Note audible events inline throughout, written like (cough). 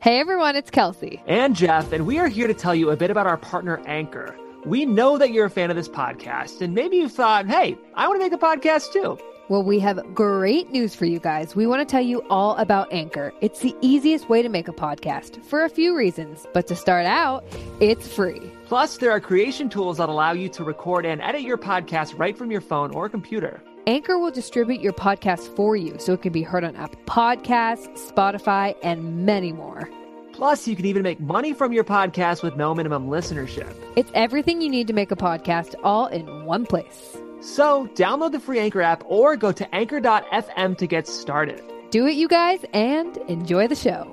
Hey everyone, it's Kelsey. And Jeff, and we are here to tell you a bit about our partner Anchor. We know that you're a fan of this podcast, and maybe you thought, hey, I want to make a podcast too. Well, we have great news for you guys. We want to tell you all about Anchor. It's the easiest way to make a podcast for a few reasons, but to start out, it's free. Plus, there are creation tools that allow you to record and edit your podcast right from your phone or computer. Anchor will distribute your podcast for you so it can be heard on Apple Podcasts, Spotify, and many more. Plus, you can even make money from your podcast with no minimum listenership. It's everything you need to make a podcast all in one place. So, download the free Anchor app or go to anchor.fm to get started. Do it, you guys, and enjoy the show.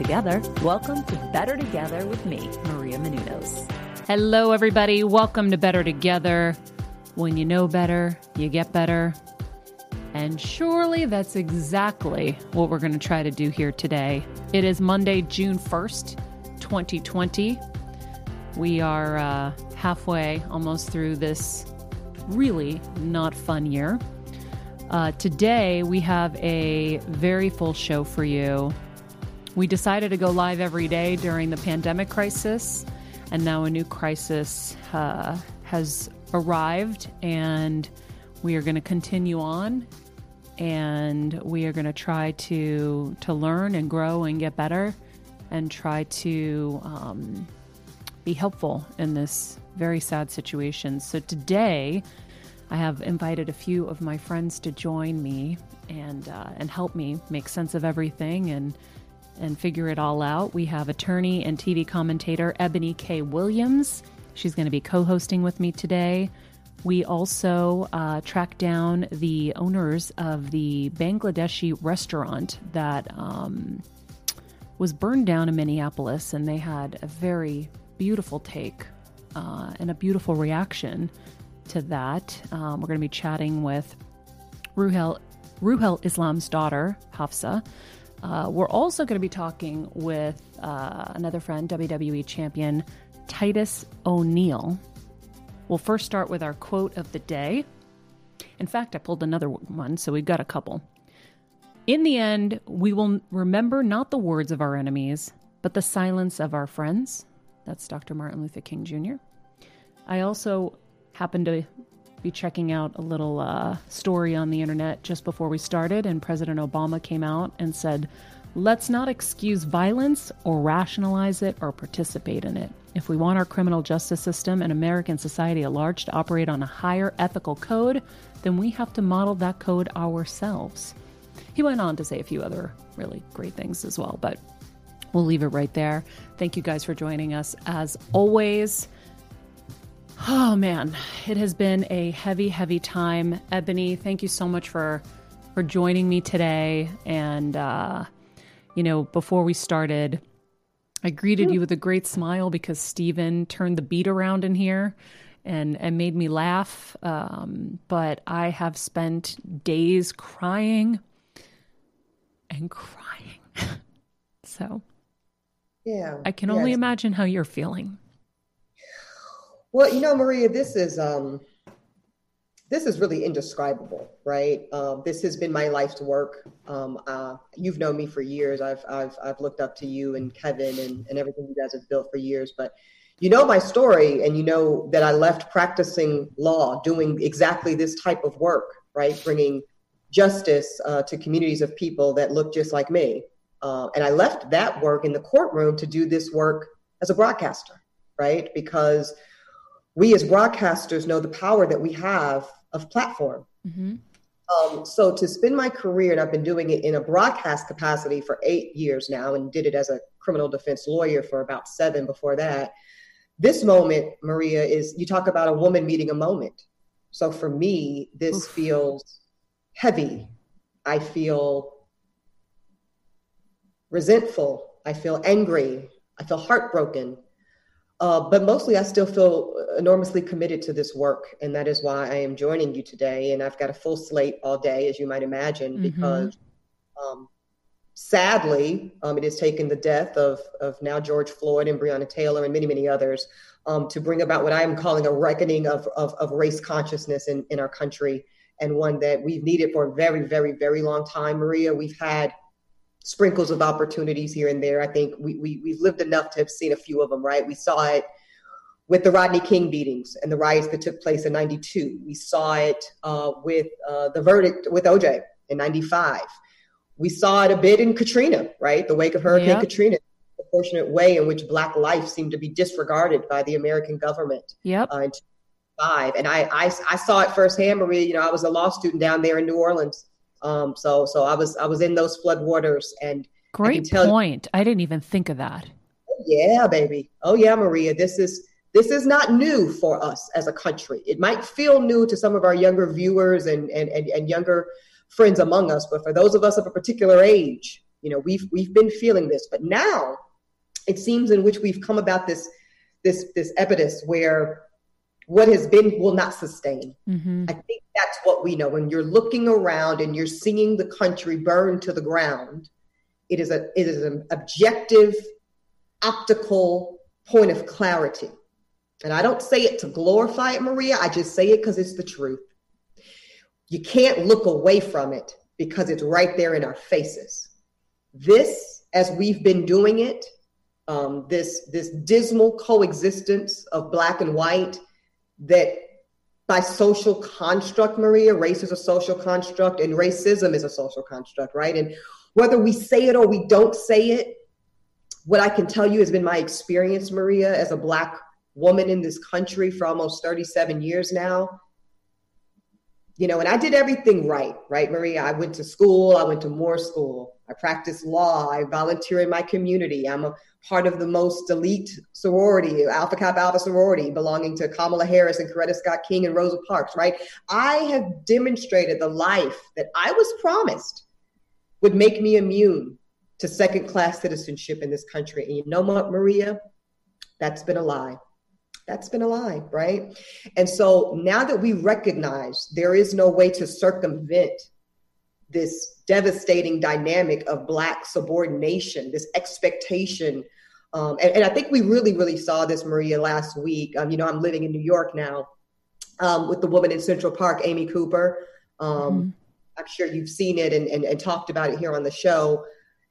together. Welcome to Better Together with me, Maria Menounos. Hello, everybody. Welcome to Better Together. When you know better, you get better. And surely that's exactly what we're going to try to do here today. It is Monday, June 1st, 2020. We are uh, halfway almost through this really not fun year. Uh, today, we have a very full show for you. We decided to go live every day during the pandemic crisis, and now a new crisis uh, has arrived, and we are going to continue on, and we are going to try to to learn and grow and get better, and try to um, be helpful in this very sad situation. So today, I have invited a few of my friends to join me and uh, and help me make sense of everything and and figure it all out. We have attorney and TV commentator Ebony K. Williams. She's going to be co-hosting with me today. We also uh, tracked down the owners of the Bangladeshi restaurant that um, was burned down in Minneapolis, and they had a very beautiful take uh, and a beautiful reaction to that. Um, we're going to be chatting with Ruhel, Ruhel Islam's daughter, Hafsa. Uh, we're also going to be talking with uh, another friend, WWE champion Titus O'Neil. We'll first start with our quote of the day. In fact, I pulled another one, so we've got a couple. In the end, we will remember not the words of our enemies, but the silence of our friends. That's Dr. Martin Luther King Jr. I also happened to be checking out a little uh, story on the internet just before we started, and President Obama came out and said, Let's not excuse violence or rationalize it or participate in it. If we want our criminal justice system and American society at large to operate on a higher ethical code, then we have to model that code ourselves. He went on to say a few other really great things as well, but we'll leave it right there. Thank you guys for joining us as always. Oh man, it has been a heavy, heavy time. Ebony, thank you so much for for joining me today. And uh, you know, before we started, I greeted you with a great smile because Steven turned the beat around in here and and made me laugh. Um, but I have spent days crying and crying. (laughs) so yeah, I can only imagine how you're feeling. Well, you know, Maria, this is um, this is really indescribable, right? Um, this has been my life's work. Um, uh, you've known me for years. I've, I've, I've looked up to you and Kevin and, and everything you guys have built for years. But you know my story, and you know that I left practicing law, doing exactly this type of work, right? Bringing justice uh, to communities of people that look just like me. Uh, and I left that work in the courtroom to do this work as a broadcaster, right? Because we as broadcasters know the power that we have of platform. Mm-hmm. Um, so to spend my career, and I've been doing it in a broadcast capacity for eight years now, and did it as a criminal defense lawyer for about seven before that. This moment, Maria, is you talk about a woman meeting a moment. So for me, this Oof. feels heavy. I feel resentful. I feel angry. I feel heartbroken. Uh, but mostly, I still feel enormously committed to this work. And that is why I am joining you today. And I've got a full slate all day, as you might imagine, mm-hmm. because um, sadly, um, it has taken the death of, of now George Floyd and Breonna Taylor and many, many others um, to bring about what I am calling a reckoning of, of, of race consciousness in, in our country. And one that we've needed for a very, very, very long time. Maria, we've had sprinkles of opportunities here and there. I think we, we we've lived enough to have seen a few of them, right? We saw it with the Rodney King beatings and the riots that took place in '92. We saw it uh, with uh, the verdict with OJ in '95. We saw it a bit in Katrina, right? The wake of Hurricane yep. Katrina, the fortunate way in which Black life seemed to be disregarded by the American government. Yep. Uh, five, and I, I I saw it firsthand, Maria. You know, I was a law student down there in New Orleans um, so so I was I was in those flood waters and great I point. You, I didn't even think of that. Yeah, baby. Oh yeah, Maria. This is this is not new for us as a country. It might feel new to some of our younger viewers and and, and, and younger friends among us, but for those of us of a particular age, you know, we've we've been feeling this. But now it seems in which we've come about this this this epidemic where what has been will not sustain. Mm-hmm. I think that's what we know. When you're looking around and you're seeing the country burn to the ground, it is a it is an objective, optical point of clarity. And I don't say it to glorify it, Maria. I just say it because it's the truth. You can't look away from it because it's right there in our faces. This, as we've been doing it, um, this this dismal coexistence of black and white that by social construct, Maria, race is a social construct and racism is a social construct, right? And whether we say it or we don't say it, what I can tell you has been my experience, Maria, as a Black woman in this country for almost 37 years now. You know, and I did everything right, right, Maria? I went to school, I went to more school, I practiced law, I volunteer in my community, I'm a part of the most elite sorority, Alpha Kappa Alpha sorority, belonging to Kamala Harris and Coretta Scott King and Rosa Parks, right? I have demonstrated the life that I was promised would make me immune to second class citizenship in this country. And you know what, Maria? That's been a lie. That's been a lie, right? And so now that we recognize there is no way to circumvent this devastating dynamic of Black subordination, this expectation. Um, and, and, I think we really, really saw this, Maria, last week. Um, you know, I'm living in New York now um, with the woman in Central Park, Amy Cooper. Um, mm-hmm. I'm sure you've seen it and, and, and talked about it here on the show.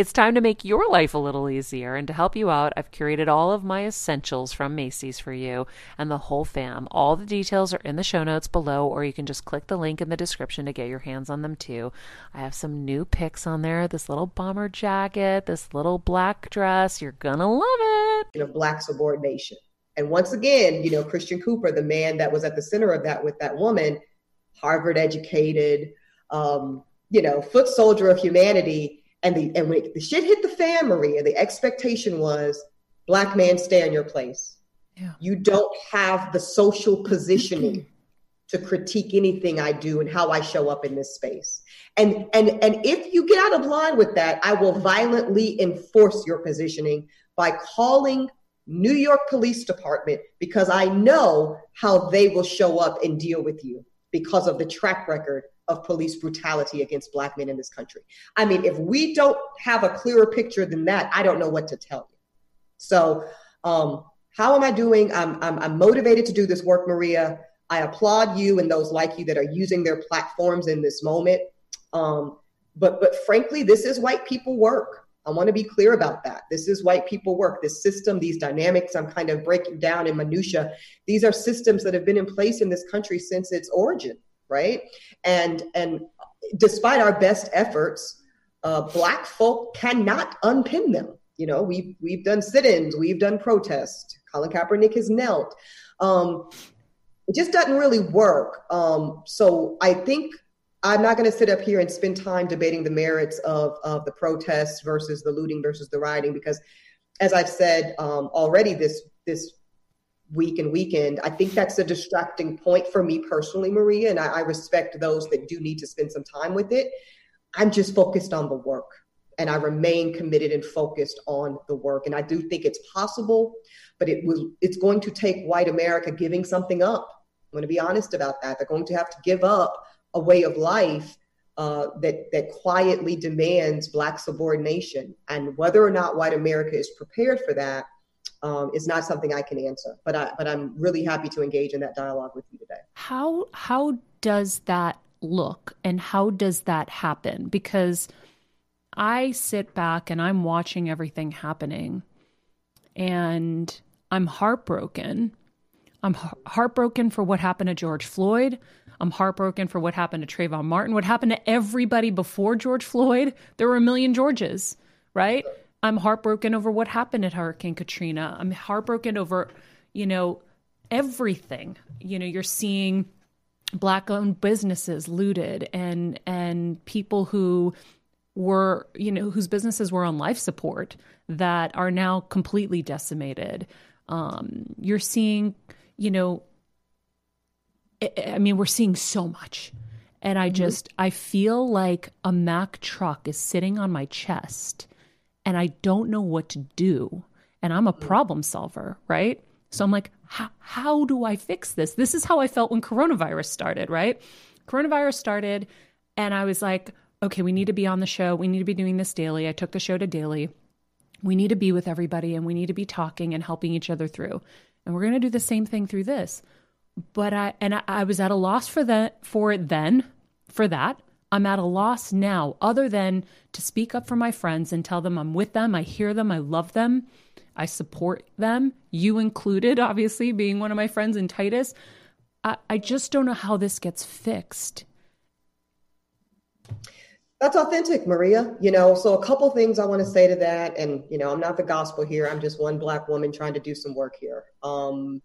it's time to make your life a little easier. And to help you out, I've curated all of my essentials from Macy's for you and the whole fam. All the details are in the show notes below, or you can just click the link in the description to get your hands on them too. I have some new picks on there this little bomber jacket, this little black dress. You're gonna love it. You know, black subordination. And once again, you know, Christian Cooper, the man that was at the center of that with that woman, Harvard educated, um, you know, foot soldier of humanity and the and when the shit hit the fan, Maria, the expectation was black man stay in your place. Yeah. You don't have the social positioning to critique anything I do and how I show up in this space. And and and if you get out of line with that, I will violently enforce your positioning by calling New York Police Department because I know how they will show up and deal with you because of the track record of police brutality against black men in this country. I mean, if we don't have a clearer picture than that, I don't know what to tell you. So, um, how am I doing? I'm, I'm, I'm motivated to do this work, Maria. I applaud you and those like you that are using their platforms in this moment. Um, but, but frankly, this is white people work. I want to be clear about that. This is white people work. This system, these dynamics, I'm kind of breaking down in minutia. These are systems that have been in place in this country since its origin right? And and despite our best efforts, uh, black folk cannot unpin them. You know, we've we've done sit-ins, we've done protests. Colin Kaepernick has knelt. Um, it just doesn't really work. Um, so I think I'm not going to sit up here and spend time debating the merits of of the protests versus the looting versus the rioting because, as I've said um, already, this this week and weekend. I think that's a distracting point for me personally, Maria, and I, I, respect those that do need to spend some time with it. I'm just focused on the work and I remain committed and focused on the work. And I do think it's possible, but it will it's going to take white America giving something up. I'm going to be honest about that. They're going to have to give up a way of life uh, that that quietly demands black subordination. And whether or not white America is prepared for that um, is not something I can answer. But I, but I'm really happy to engage in that dialogue with you today. How how does that look, and how does that happen? Because I sit back and I'm watching everything happening, and I'm heartbroken. I'm heartbroken for what happened to George Floyd. I'm heartbroken for what happened to Trayvon Martin. What happened to everybody before George Floyd? There were a million Georges, right? I'm heartbroken over what happened at Hurricane Katrina. I'm heartbroken over, you know, everything. You know, you're seeing black owned businesses looted and and people who were, you know, whose businesses were on life support that are now completely decimated. Um, you're seeing, you know, I mean, we're seeing so much. And I mm-hmm. just, I feel like a Mack truck is sitting on my chest and I don't know what to do. And I'm a mm. problem solver, right? So I'm like, how do I fix this? This is how I felt when coronavirus started, right? Coronavirus started, and I was like, okay, we need to be on the show. We need to be doing this daily. I took the show to daily. We need to be with everybody and we need to be talking and helping each other through. And we're going to do the same thing through this. But I, and I, I was at a loss for that, for it then, for that. I'm at a loss now, other than to speak up for my friends and tell them I'm with them, I hear them, I love them, I support them, you included, (laughs) obviously, being one of my friends in Titus. I, I just don't know how this gets fixed. That's authentic, Maria. You know, so a couple things I want to say to that. And, you know, I'm not the gospel here. I'm just one black woman trying to do some work here. Um,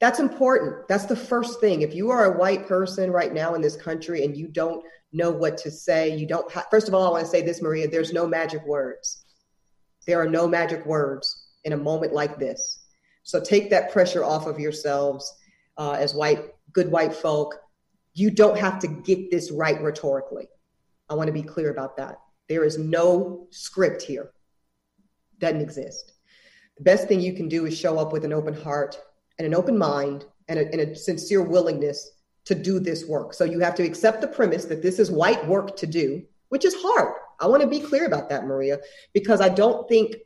that's important. That's the first thing. If you are a white person right now in this country and you don't know what to say. You don't have, first of all, I want to say this, Maria, there's no magic words. There are no magic words in a moment like this. So take that pressure off of yourselves uh, as white, good white folk. You don't have to get this right rhetorically. I want to be clear about that. There is no script here. Doesn't exist. The best thing you can do is show up with an open heart and an open mind and a, and a sincere willingness to do this work. So you have to accept the premise that this is white work to do, which is hard. I want to be clear about that, Maria, because I don't think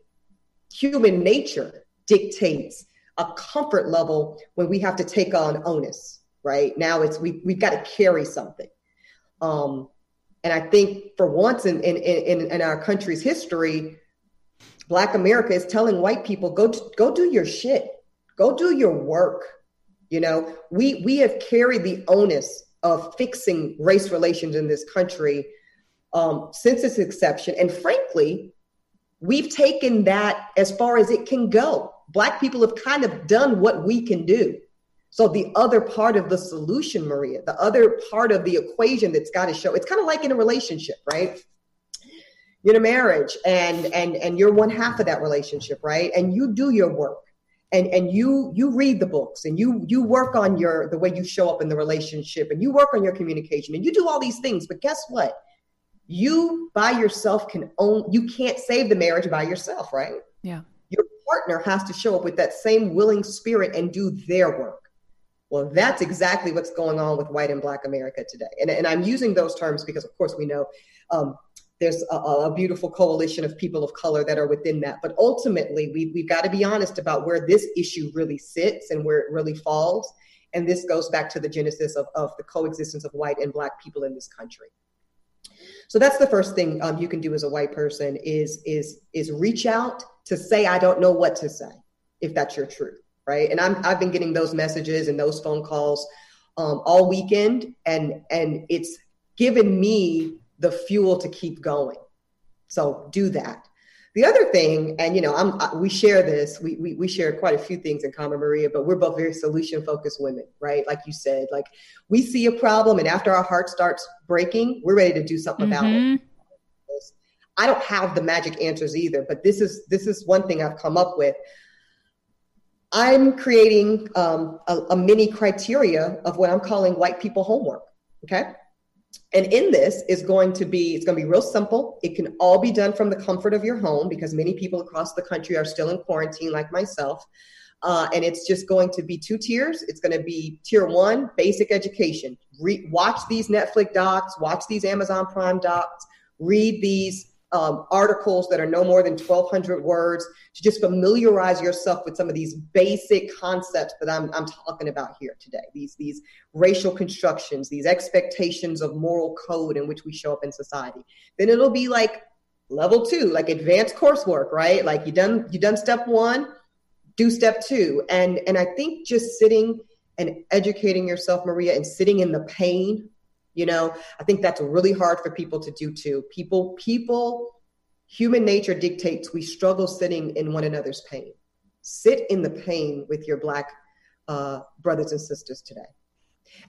human nature dictates a comfort level when we have to take on onus, right? Now it's we we've got to carry something. Um, and I think for once in in, in, in our country's history, Black America is telling white people, go go do your shit. Go do your work you know, we we have carried the onus of fixing race relations in this country um, since its inception, and frankly, we've taken that as far as it can go. Black people have kind of done what we can do. So the other part of the solution, Maria, the other part of the equation that's got to show, it's kind of like in a relationship, right? You're in a marriage and and and you're one half of that relationship, right? And you do your work and and you you read the books and you you work on your the way you show up in the relationship and you work on your communication and you do all these things. But guess what? You by yourself can own you can't save the marriage by yourself right? Yeah. Your partner has to show up with that same willing spirit and do their work. Well that's exactly what's going on with white and black america today. And, and i'm using those terms because of course we know um, there's a, a, beautiful coalition of people of color that are within that. But ultimately, we, we've got to be honest about where this issue really sits and where it really falls. And this goes back to the genesis of, of the coexistence of white and black people in this country. So that's the first thing um, you can do as a white person is is is reach out to say I don't know what to say if that's your truth, right? And I'm I've been getting those messages and those phone calls um, all weekend, and and it's given me the fuel to keep going. So do that. The other thing, and you know, I'm we share this. We, we we share quite a few things in common, Maria. But we're both very solution focused women, right? Like you said, like we see a problem, and after our heart starts breaking, we're ready to do something mm-hmm. about it. I don't have the magic answers either, but this is this is one thing I've come up with. I'm creating um, a, a mini criteria of what I'm calling white people homework. Okay, and in this is going to be it's going to be real simple. It can all be done from the comfort of your home because many people across the country are still in quarantine like myself. Uh, and it's just going to be two tiers. It's going to be tier one basic education. Re- watch these netflix docs watch these amazon prime docs read these um, articles that are no more than 1,200 words to just familiarize yourself with some of these basic concepts that I'm, I'm talking about here today. These, these racial constructions, these expectations of moral code in which we show up in society. Then it'll be like level two, like advanced coursework, right? Like you done you done step one, do step two, and and I think just sitting and educating yourself, Maria, and sitting in the pain you know i think that's really hard for people to do too. People people human nature dictates we struggle sitting in one another's pain. Sit in the pain with your black uh, brothers and sisters today.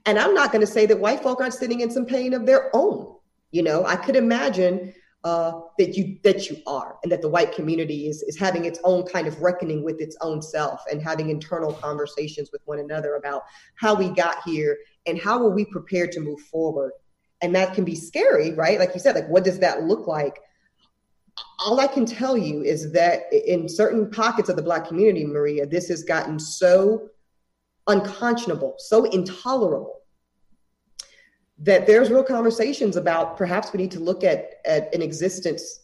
And i'm not going to say that white folk aren't sitting in some pain of their own. You know i could imagine uh, that you that you are, and that the white community is is having its own kind of reckoning with its own self, and having internal conversations with one another about how we got here and how are we prepared to move forward. And that can be scary, right? Like you said, like what does that look like? All I can tell you is that in certain pockets of the Black community, Maria, this has gotten so unconscionable, so intolerable that there's real conversations about perhaps we need to look at, at an existence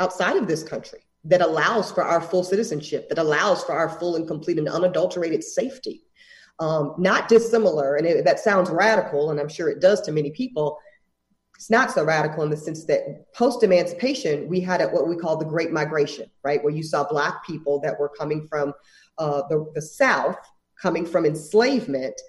outside of this country that allows for our full citizenship, that allows for our full and complete and unadulterated safety. Um, not dissimilar, and it, that sounds radical, and I'm sure it does to many people. It's not so radical in the sense that post emancipation, we had what we call the Great Migration, right? Where you saw Black people that were coming from uh, the, the South, coming from enslavement,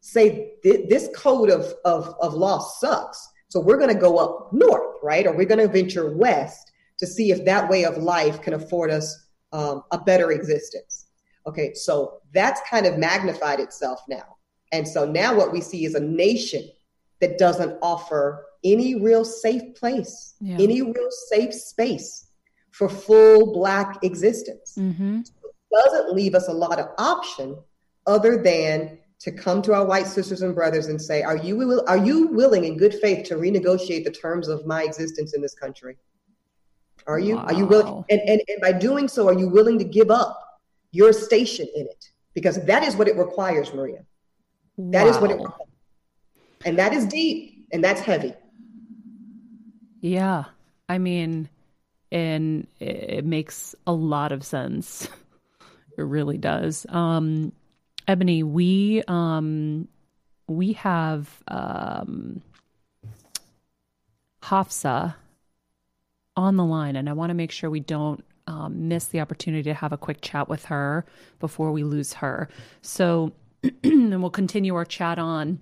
say this code of, of, of law sucks. So we're going to go up north, right? Or we're going to venture west to see if that way of life can afford us um, a better existence. Okay, so that's kind of magnified itself now. And so now what we see is a nation that doesn't offer any real safe place, Yeah. any real safe space for full Black existence. Mm-hmm. Doesn't leave us a lot of option other than to come to our white sisters and brothers and say, "Are you will, are you willing, in good faith, to renegotiate the terms of my existence in this country? Are you? Are you willing? And, and and by doing so, are you willing to give up your station in it? Because that is what it requires, Maria. That is what it requires, and that is deep and that's heavy. Yeah. I mean, and it it makes a lot of sense. (laughs) It really does. Um Ebony, we um we have um Hafsa on the line and I want to make sure we don't um, miss the opportunity to have a quick chat with her before we lose her. So (clears throat) and we'll continue our chat on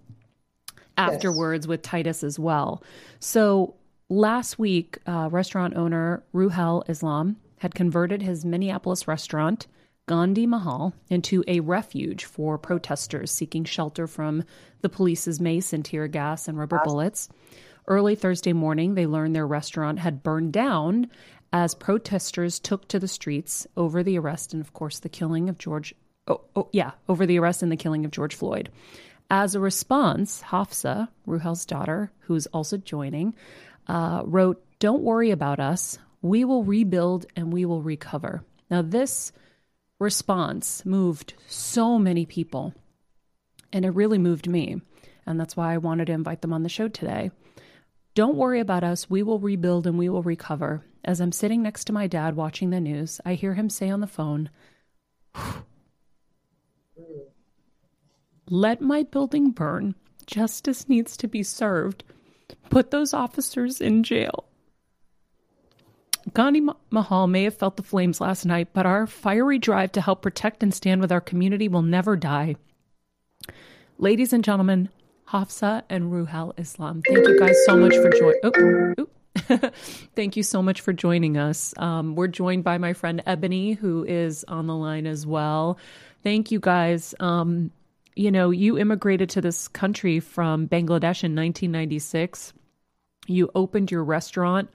afterwards with Titus as well. So last week, uh, restaurant owner Ruhel Islam had converted his Minneapolis restaurant, Gandhi Mahal, into a refuge for protesters seeking shelter from the police's mace and tear gas and rubber bullets. Early Thursday morning, they learned their restaurant had burned down as protesters took to the streets over the arrest and, of course, the killing of George. Oh, oh, yeah, over the arrest and the killing of George Floyd. As a response, Hafsa, Ruhel's daughter, who's also joining, uh, wrote, Don't worry about us. We will rebuild and we will recover. Now, this response moved so many people, and it really moved me. And that's why I wanted to invite them on the show today. Don't worry about us. We will rebuild and we will recover. As I'm sitting next to my dad watching the news, I hear him say on the phone, Let my building burn. Justice needs to be served. Put those officers in jail. Gandhi Mahal may have felt the flames last night, but our fiery drive to help protect and stand with our community will never die. Ladies and gentlemen, Hafsa and Ruhel Islam, thank you guys so much for joining. Oh, oh. (laughs) thank you so much for joining us. Um, we're joined by my friend Ebony, who is on the line as well. Thank you guys. Um, you know, you immigrated to this country from Bangladesh in 1996. You opened your restaurant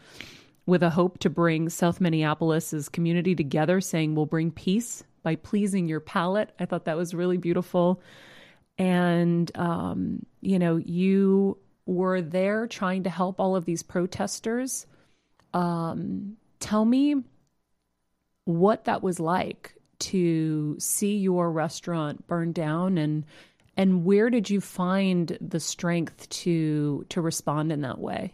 with a hope to bring South Minneapolis's community together, saying we'll bring peace by pleasing your palate. I thought that was really beautiful. And, um, you know, you were there trying to help all of these protesters. Um, tell me what that was like to see your restaurant burn down and and where did you find the strength to to respond in that way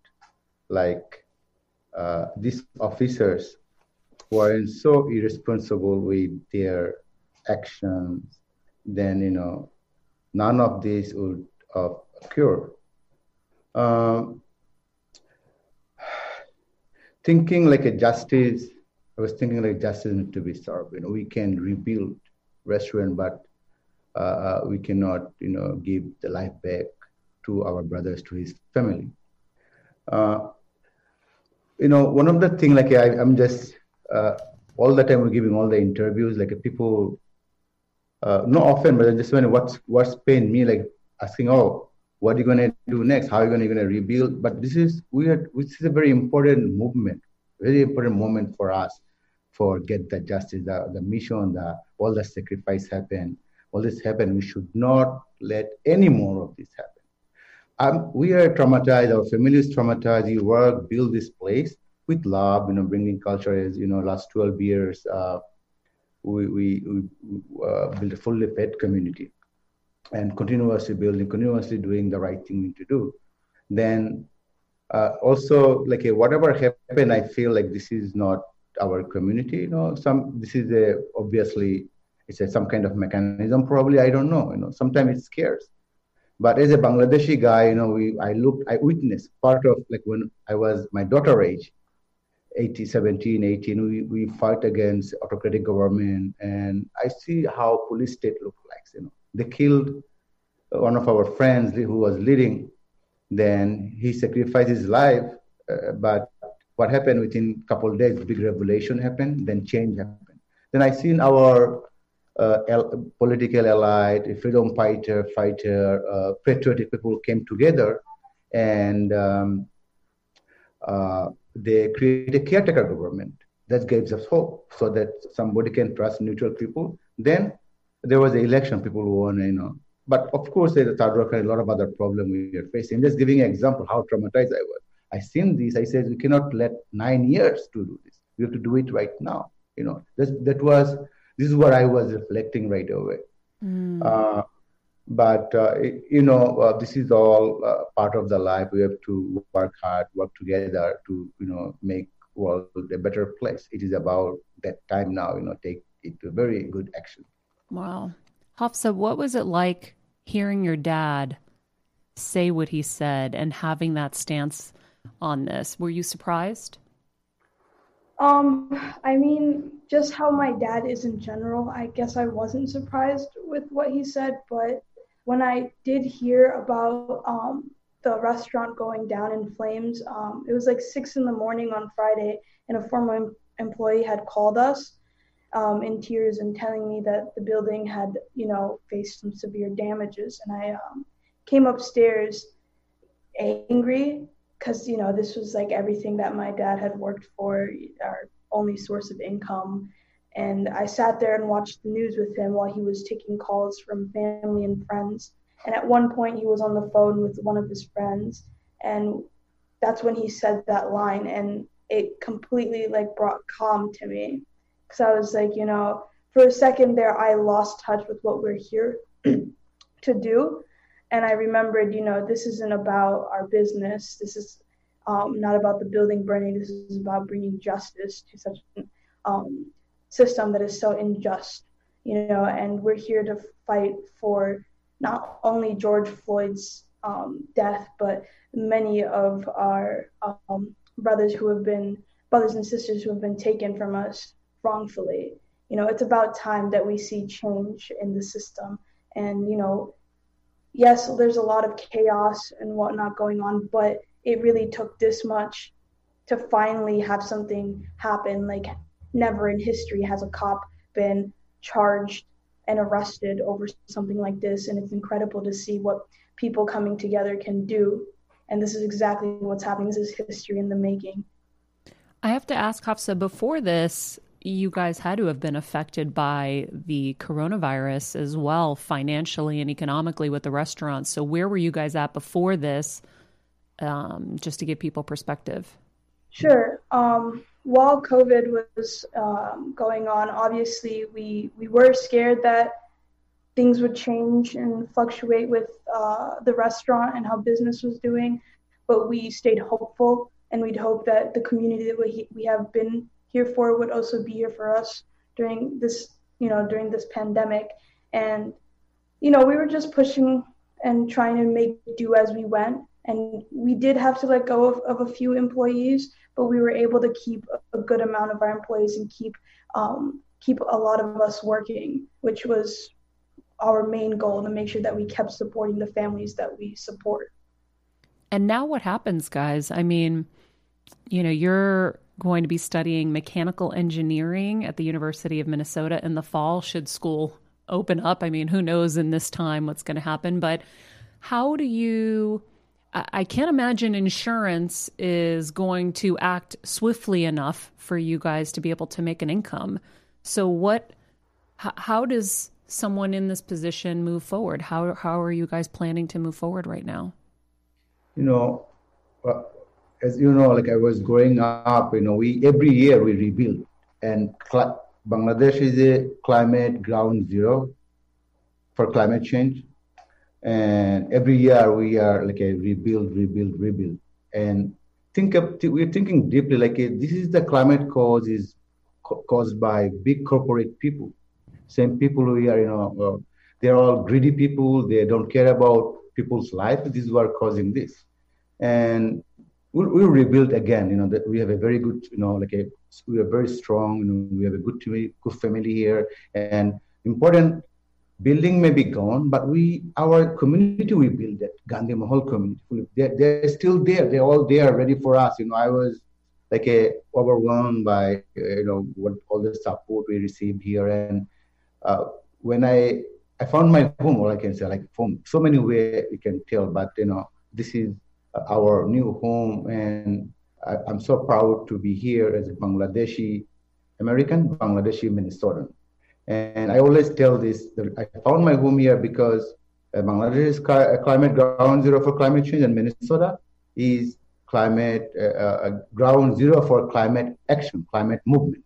like uh, these officers who are so irresponsible with their actions. Then you know, none of this would uh, occur. Um, thinking like a justice, I was thinking like justice needs to be served. You know, we can rebuild restaurant, but uh, we cannot, you know, give the life back to our brothers, to his family. Uh, you know, one of the thing like I, I'm just uh, all the time we're giving all the interviews, like people, uh, not often, but just when what's what's pain me, like asking, oh, what are you gonna do next? How are you gonna, gonna rebuild? But this is we are, this is a very important movement, very important moment for us for get the justice, the, the mission, the all the sacrifice happen, all this happen. We should not let any more of this happen. Um, we are traumatized, our family is traumatized. You work, build this place with love, you know, bringing culture as, you know, last 12 years, uh, we, we, we uh, build a fully fed community and continuously building, continuously doing the right thing to do. Then uh, also like whatever happened, I feel like this is not our community. You know, some this is a obviously it's a, some kind of mechanism. Probably I don't know. You know, sometimes it scares. But as a Bangladeshi guy, you know, we I looked, I witnessed part of like when I was my daughter age, 18, 17, 18, we, we fight against autocratic government. And I see how police state look like, you know. They killed one of our friends who was leading. Then he sacrificed his life. Uh, but what happened within couple days, big revelation happened, then change happened. Then I seen our political allied, freedom fighter, fighter, uh, patriotic people came together and um, uh, they create a caretaker government that gives us hope so that somebody can trust neutral people. Then there was the election, people won, you know. But of course, there's a third world and a lot of other problems we are facing. I'm just giving an example how traumatized I was. I seen this. I said we cannot let nine years to do this. We have to do it right now. You know, that that was this is what I was reflecting right away. Mm. Uh, but uh, you know uh, this is all uh, part of the life. We have to work hard work together to you know make world a better place. It is about that time now you know take it to very good action. Wow. Hafsa what was it like hearing your dad say what he said and having that stance on this? Were you surprised? Um i mean just how my dad is in general i guess i wasn't surprised with what he said but when I did hear about um, the restaurant going down in flames, um, it was like six in the morning on Friday, and a former em- employee had called us um, in tears and telling me that the building had, you know, faced some severe damages. And I um, came upstairs angry because, you know, this was like everything that my dad had worked for, our only source of income. And I sat there and watched the news with him while he was taking calls from family and friends. And at one point, he was on the phone with one of his friends. And that's when he said that line. And it completely like brought calm to me. Because I was like, you know, for a second there, I lost touch with what we're here (clears throat) to do. And I remembered, you know, this isn't about our business. This is um, not about the building burning. This is about bringing justice to such um, system that is so unjust, you know, and we're here to fight for not only George Floyd's um, death, but many of our um, brothers who have been brothers and sisters who have been taken from us wrongfully. You know, it's about time that we see change in the system. And, you know, yes, there's a lot of chaos and whatnot going on, but it really took this much to finally have something happen, like never in history has a cop been charged and arrested over something like this. And it's incredible to see what people coming together can do. And this is exactly what's happening. This is history in the making. I have to ask Hafsa, before this, you guys had to have been affected by the coronavirus as well, financially and economically with the restaurants. So, where were you guys at before this, um, just to give people perspective? Sure. Um, while COVID was um, going on, obviously we we were scared that things would change and fluctuate with uh, the restaurant and how business was doing, but we stayed hopeful and we'd hope that the community that we we have been here for would also be here for us during this you know during this pandemic and you know we were just pushing and trying to make do as we went and we did have to let go of, of a few employees but we were able to keep a good amount of our employees and keep um, keep a lot of us working, which was our main goal to make sure that we kept supporting the families that we support. And now what happens, guys? I mean, you know, you're going to be studying mechanical engineering at the University of Minnesota in the fall should school open up. I mean, who knows in this time what's going to happen, but how do you I can't imagine insurance is going to act swiftly enough for you guys to be able to make an income. So, what, how does someone in this position move forward? How, how are you guys planning to move forward right now? You know, as you know, like I was growing up, you know, we every year we rebuild, and cl- Bangladesh is a climate ground zero for climate change and every year we are like a rebuild, rebuild, rebuild, and think of we're thinking deeply like a, this is the climate cause is co- caused by big corporate people, same people who are you know uh, they're all greedy people. They don't care about people's life. This is what causing this, and we'll, we'll rebuild again. You know that we have a very good you know like a we are very strong. You know we have a good good family here, and important building may be gone, but we, our community, we built it, Gandhi Mahal community. They're, they're still there. They're all there, ready for us. You know, I was like a overwhelmed by you know what all the support we received here, and uh, when I I found my home, all I can say, like from so many ways you can tell, but you know, this is our new home, and I, I'm so proud to be here as a Bangladeshi American, Bangladeshi Minnesotan. And I always tell this I found my home here because uh, Bangladesh is climate ground zero for climate change, and Minnesota is climate uh, uh, ground zero for climate action, climate movement.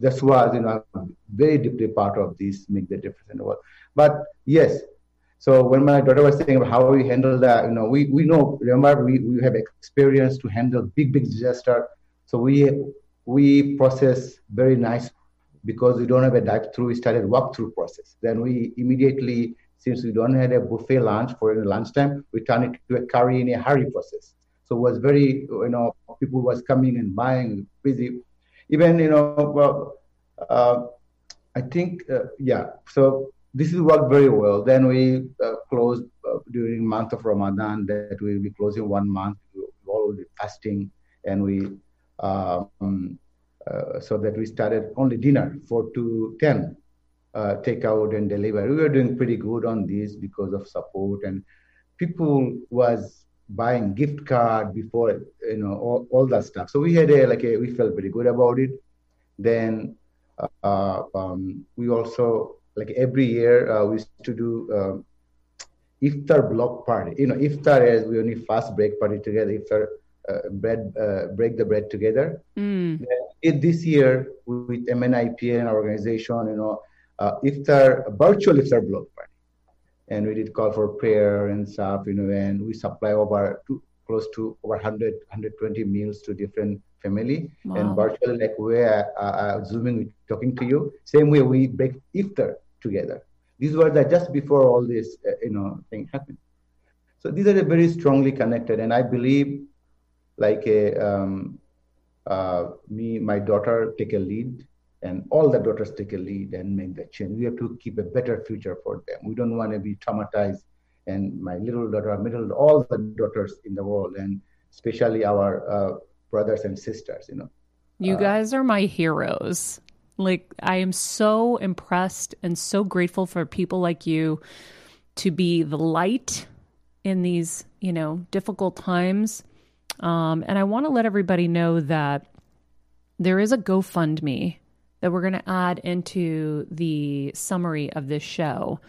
That's why you know I'm very deeply part of this, make the difference in the world. But yes, so when my daughter was saying about how we handle that, you know, we, we know, remember, we, we have experience to handle big, big disaster. So we we process very nice because we don't have a drive-through, we started walk-through process. Then we immediately, since we don't have a buffet lunch for lunchtime, we turn it to a curry in a hurry process. So it was very, you know, people was coming and buying, busy. Even, you know, well, uh, I think, uh, yeah. So this is worked very well. Then we uh, closed uh, during month of Ramadan. That we will be closing one month. We all will be fasting, and we um, so that we started only dinner, 4 to 10, uh, takeout and delivery. We were doing pretty good on this because of support and people was buying gift card before, you know, all, all that stuff. So we had a, like a, we felt very good about it. Then uh, um, we also, like every year, uh, we used to do um, iftar block party. You know, iftar is we only fast break party together. Iftar uh, bread, uh, break the bread together. Mm. It, this year with MNIPL organization, you know, uh, iftar virtual iftar block party, and we did call for prayer and stuff, you know, and we supply over to, close to over 100 120 meals to different family wow. and virtually like we're uh, uh, zooming talking to you same way we break iftar together these were the just before all this uh, you know thing happened so these are very strongly connected and i believe like a um, uh, me, my daughter take a lead, and all the daughters take a lead and make the change. We have to keep a better future for them. We don't want to be traumatized. And my little daughter, middle, all the daughters in the world, and especially our uh, brothers and sisters, you know. You uh, guys are my heroes. Like I am so impressed and so grateful for people like you to be the light in these, you know, difficult times um, and I want to let everybody know that there is a GoFundMe that we're going to add into the summary of this show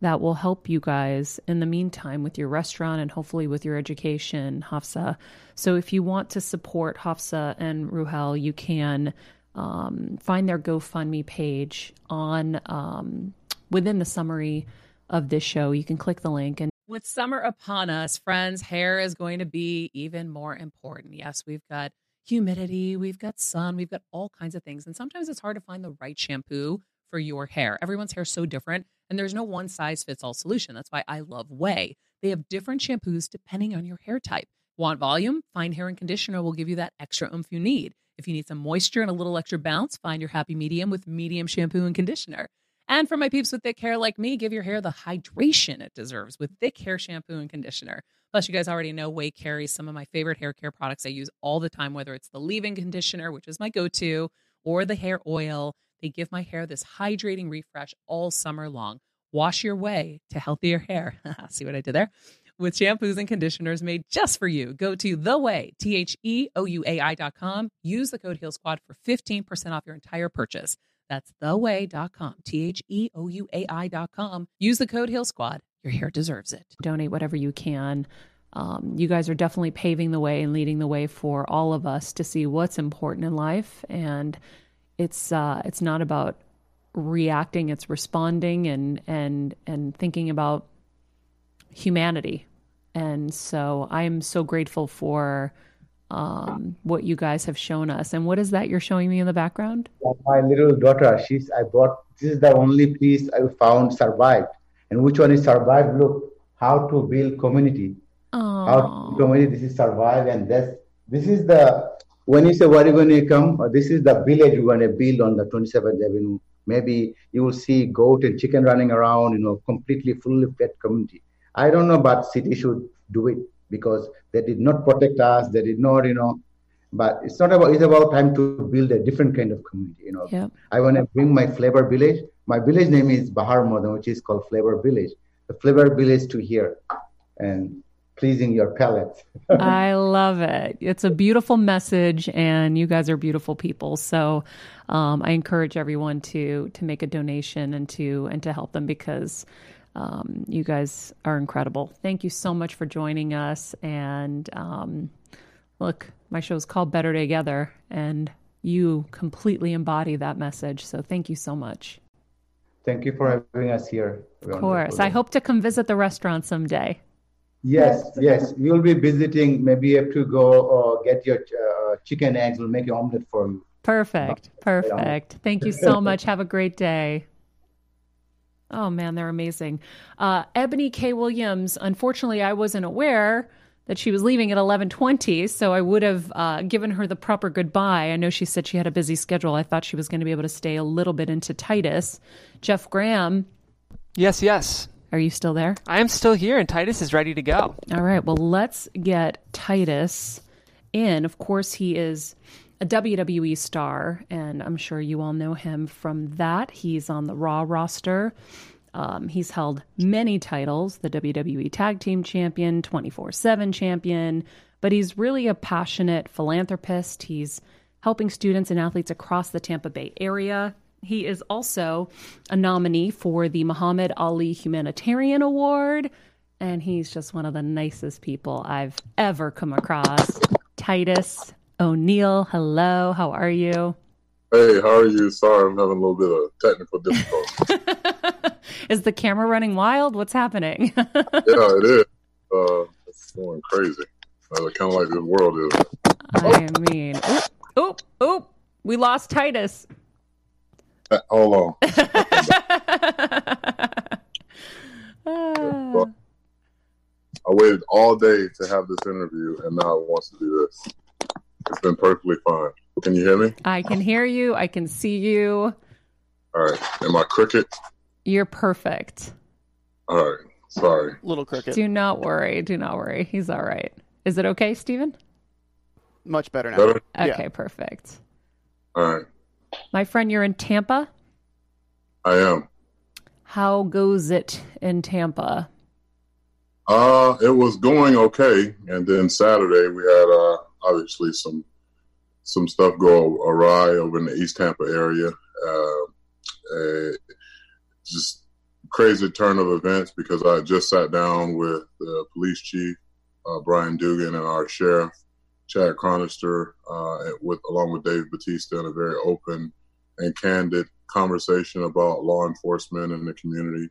that will help you guys in the meantime with your restaurant and hopefully with your education, Hafsa. So if you want to support Hafsa and Ruhel, you can um, find their GoFundMe page on um, within the summary of this show. You can click the link and with summer upon us, friends, hair is going to be even more important. Yes, we've got humidity, we've got sun, we've got all kinds of things. And sometimes it's hard to find the right shampoo for your hair. Everyone's hair is so different, and there's no one size fits all solution. That's why I love Ouai. They have different shampoos depending on your hair type. Want volume? Fine Hair and Conditioner will give you that extra oomph you need. If you need some moisture and a little extra bounce, find your happy medium with medium shampoo and conditioner. And for my peeps with thick hair like me, give your hair the hydration it deserves with thick hair shampoo and conditioner. Plus, you guys already know Ouai carries some of my favorite hair care products I use all the time, whether it's the leave in conditioner, which is my go to, or the hair oil. They give my hair this hydrating refresh all summer long. Wash your way to healthier hair. (laughs) See what I did there? with shampoos and conditioners made just for you. Go to the way, T H E O U A I.com. Use the code Heal Squad for 15% off your entire purchase. That's theouai.com, T H E O U A I.com. Use the code Heal Squad. Your hair deserves it. Donate whatever you can. Um, you guys are definitely paving the way and leading the way for all of us to see what's important in life. And it's uh, it's not about reacting; it's responding and and and thinking about humanity. And so I'm so grateful for um, what you guys have shown us. And what is that you're showing me in the background? My little daughter, she's I brought this is the only piece I found survived. And which one is survived? Look, how to build community. Oh, How to community this is survive and this this is the when you say where are you going to come, uh, this is the village we're going to build on the 27th Avenue. Maybe you will see goat and chicken running around, you know, completely fully fed community. I don't know, but city should do it because they did not protect us. They did not, you know. But it's not about. It's about time to build a different kind of community. You know, yeah. I want to bring my flavor village. My village name is Bahar Modan, which is called Flavor Village. The flavor village to here, and pleasing your palate. (laughs) I love it. It's a beautiful message, and you guys are beautiful people. So, um, I encourage everyone to to make a donation and to and to help them because um, you guys are incredible. Thank you so much for joining us. And um, look, my show is called Better Together, and you completely embody that message. So, thank you so much. Thank you for having us here. Of course, I hope to come visit the restaurant someday. Yes, yes. You'll be visiting. Maybe you have to go or get your uh, chicken eggs. We'll make an omelet for you. Perfect. Perfect. Thank you so much. Have a great day. Oh man, they're amazing. Uh, Eboni K. Williams. Unfortunately, I wasn't aware that she was leaving at eleven twenty, so I would have uh, given her the proper goodbye. I know she said she had a busy schedule. I thought she was going to be able to stay a little bit into Titus. Jeff Graham, Yes, yes. are you still there? I am still here, and Titus is ready to go. All right. Well, let's get Titus in. Of course, he is a WWE star, and I'm sure you all know him from that. He's on the Raw roster. Um, he's held many titles the WWE Tag Team Champion, 24 7 Champion, but he's really a passionate philanthropist. He's helping students and athletes across the Tampa Bay area. He is also a nominee for the Muhammad Ali Humanitarian Award, and he's just one of the nicest people I've ever come across. Titus O'Neil, hello, how are you? Hey, how are you? Sorry, I'm having a little bit of technical difficulty. (laughs) is the camera running wild? What's happening? (laughs) yeah, it is. Uh, it's going crazy. Uh, kind of like this world is. I mean, oop, oop, oop. We lost Titus. Uh, Hold on. (laughs) I waited all day to have this interview, and now it wants to do this. It's been perfectly fine. Can you hear me? I can hear you. I can see you. All right. Am I crooked? You're perfect. All right. Sorry. Little crooked. Do not worry. Do not worry. He's all right. Is it okay, Steven? Much better now. Better? Okay, perfect. All right. My friend, you're in Tampa. I am. How goes it in Tampa? Uh, it was going okay, and then Saturday we had uh obviously some some stuff go awry over in the East Tampa area. Uh, uh, just crazy turn of events because I just sat down with the police chief uh, Brian Dugan and our sheriff Chad Chronister, uh, with along with Dave Batista, in a very open and candid conversation about law enforcement and the community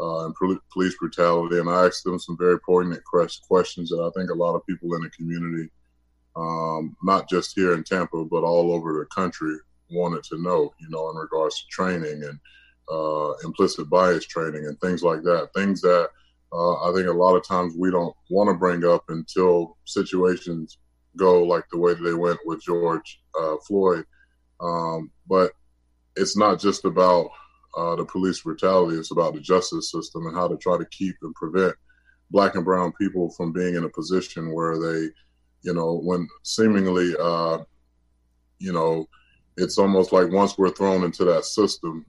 uh, and police brutality. And I asked them some very poignant questions that I think a lot of people in the community, um, not just here in Tampa, but all over the country, wanted to know, you know, in regards to training and uh, implicit bias training and things like that. Things that uh, I think a lot of times we don't want to bring up until situations go like the way that they went with George uh, Floyd. Um, but it's not just about uh, the police brutality. It's about the justice system and how to try to keep and prevent black and brown people from being in a position where they, you know, when seemingly, uh, you know, it's almost like once we're thrown into that system,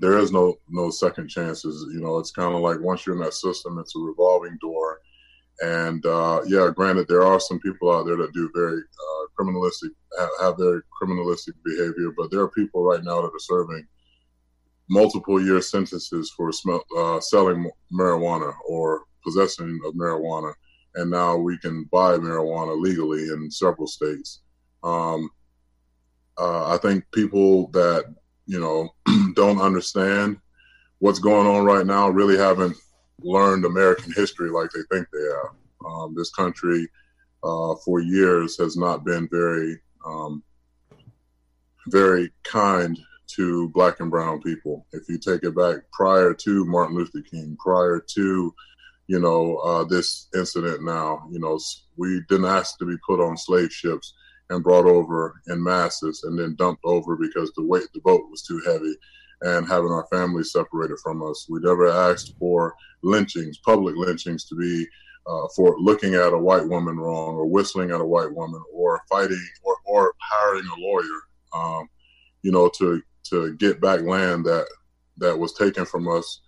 there is no no second chances. You know, it's kind of like once you're in that system, it's a revolving door, And uh, yeah, granted, there are some people out there that do very uh, criminalistic, have, very criminalistic behavior, but there are people right now that are serving multiple year sentences for uh, selling marijuana or possessing of marijuana, and now we can buy marijuana legally in several states. Um, uh, I think people that you know (clears throat) don't understand what's going on right now really haven't learned American history like they think they have. Um, this country, uh, for years, has not been very, um, very kind to black and brown people. If you take it back prior to Martin Luther King, prior to, you know, uh, this incident now, you know, we didn't ask to be put on slave ships and brought over in masses and then dumped over because the weight the boat was too heavy and having our families separated from us. We never asked for lynchings, public lynchings, to be uh, for looking at a white woman wrong or whistling at a white woman or fighting or, or hiring a lawyer, um, you know, to to get back land that that was taken from us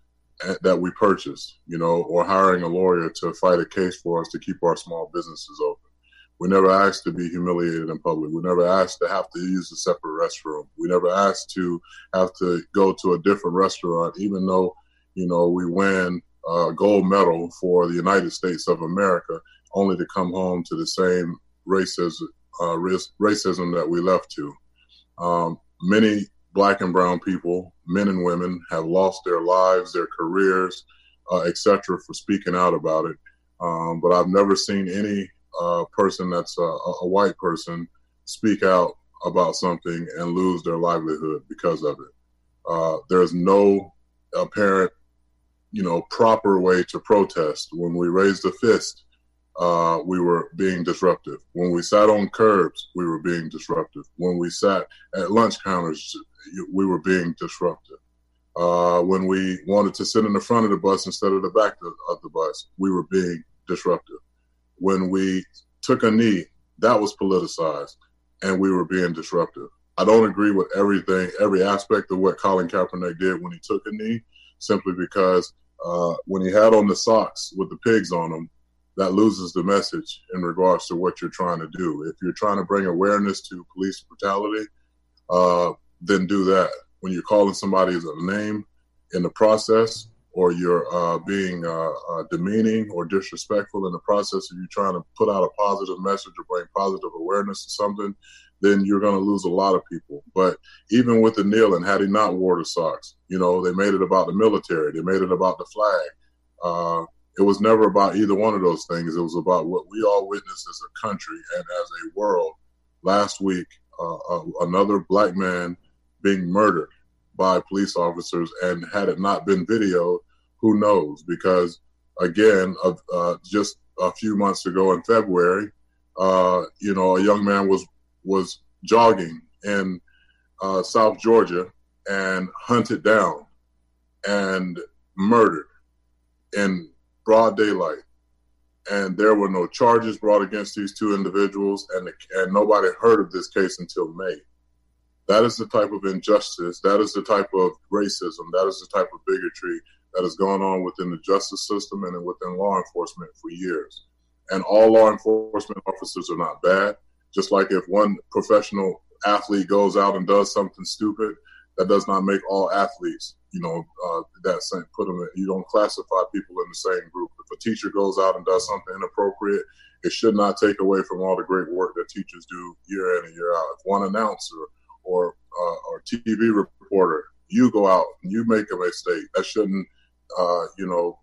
that we purchased, you know, or hiring a lawyer to fight a case for us to keep our small businesses open. We never asked to be humiliated in public. We never asked to have to use a separate restroom. We never asked to have to go to a different restaurant, even though, you know, we win a gold medal for the United States of America, only to come home to the same racism, uh, racism that we left to. Um, many black and brown people, men and women, have lost their lives, their careers, uh, etc., for speaking out about it. Um, but I've never seen any uh, person that's a, a, white person speak out about something and lose their livelihood because of it. Uh, there's no apparent, you know, proper way to protest. When we raise the fist, uh, we were being disruptive. When we sat on curbs, we were being disruptive. When we sat at lunch counters, we were being disruptive. Uh, when we wanted to sit in the front of the bus instead of the back of the bus, we were being disruptive when we took a knee, that was politicized and we were being disruptive. I don't agree with everything, every aspect of what Colin Kaepernick did when he took a knee, simply because uh, when he had on the socks with the pigs on them, that loses the message in regards to what you're trying to do. If you're trying to bring awareness to police brutality, uh, then do that. When you're calling somebody a name in the process, or you're uh, being uh, uh, demeaning or disrespectful in the process of you're trying to put out a positive message or bring positive awareness to something, then you're going to lose a lot of people. But even with the kneeling, had he not wore the socks, you know, they made it about the military, they made it about the flag. Uh, it was never about either one of those things. It was about what we all witnessed as a country and as a world. Last week, uh, uh, another black man being murdered by police officers, and had it not been videoed, who knows? Because again, uh, just a few months ago in February, uh, you know, a young man was was jogging in uh, South Georgia and hunted down and murdered in broad daylight. And there were no charges brought against these two individuals, and, and nobody heard of this case until May. That is the type of injustice, that is the type of racism, that is the type of bigotry that has gone on within the justice system and within law enforcement for years. And all law enforcement officers are not bad. Just like if one professional athlete goes out and does something stupid, that does not make all athletes, you know, uh, that same, put them in, you don't classify people in the same group. If a teacher goes out and does something inappropriate, it should not take away from all the great work that teachers do year in and year out. If one announcer or uh, or TV reporter, you go out and you make a mistake, that shouldn't uh, you know,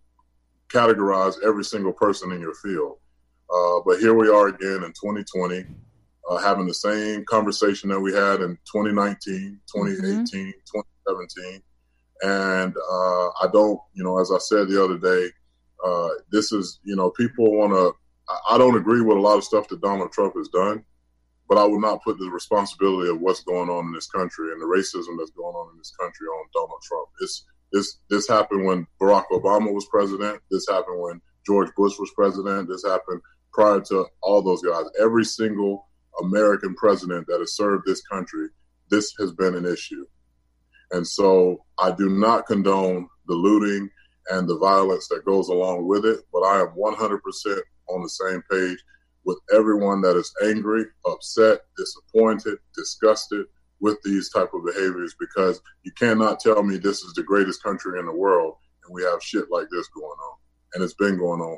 categorize every single person in your field. Uh, but here we are again in 2020, uh, having the same conversation that we had in 2019, 2018, mm-hmm. 2017. And uh, I don't, you know, as I said the other day, uh, this is, you know, people want to, I don't agree with a lot of stuff that Donald Trump has done, but I would not put the responsibility of what's going on in this country and the racism that's going on in this country on Donald Trump. It's this this happened when Barack Obama was president. This happened when George Bush was president. This happened prior to all those guys. Every single American president that has served this country, this has been an issue. And so I do not condone the looting and the violence that goes along with it, but I am 100% on the same page with everyone that is angry, upset, disappointed, disgusted with these type of behaviors because you cannot tell me this is the greatest country in the world and we have shit like this going on. And it's been going on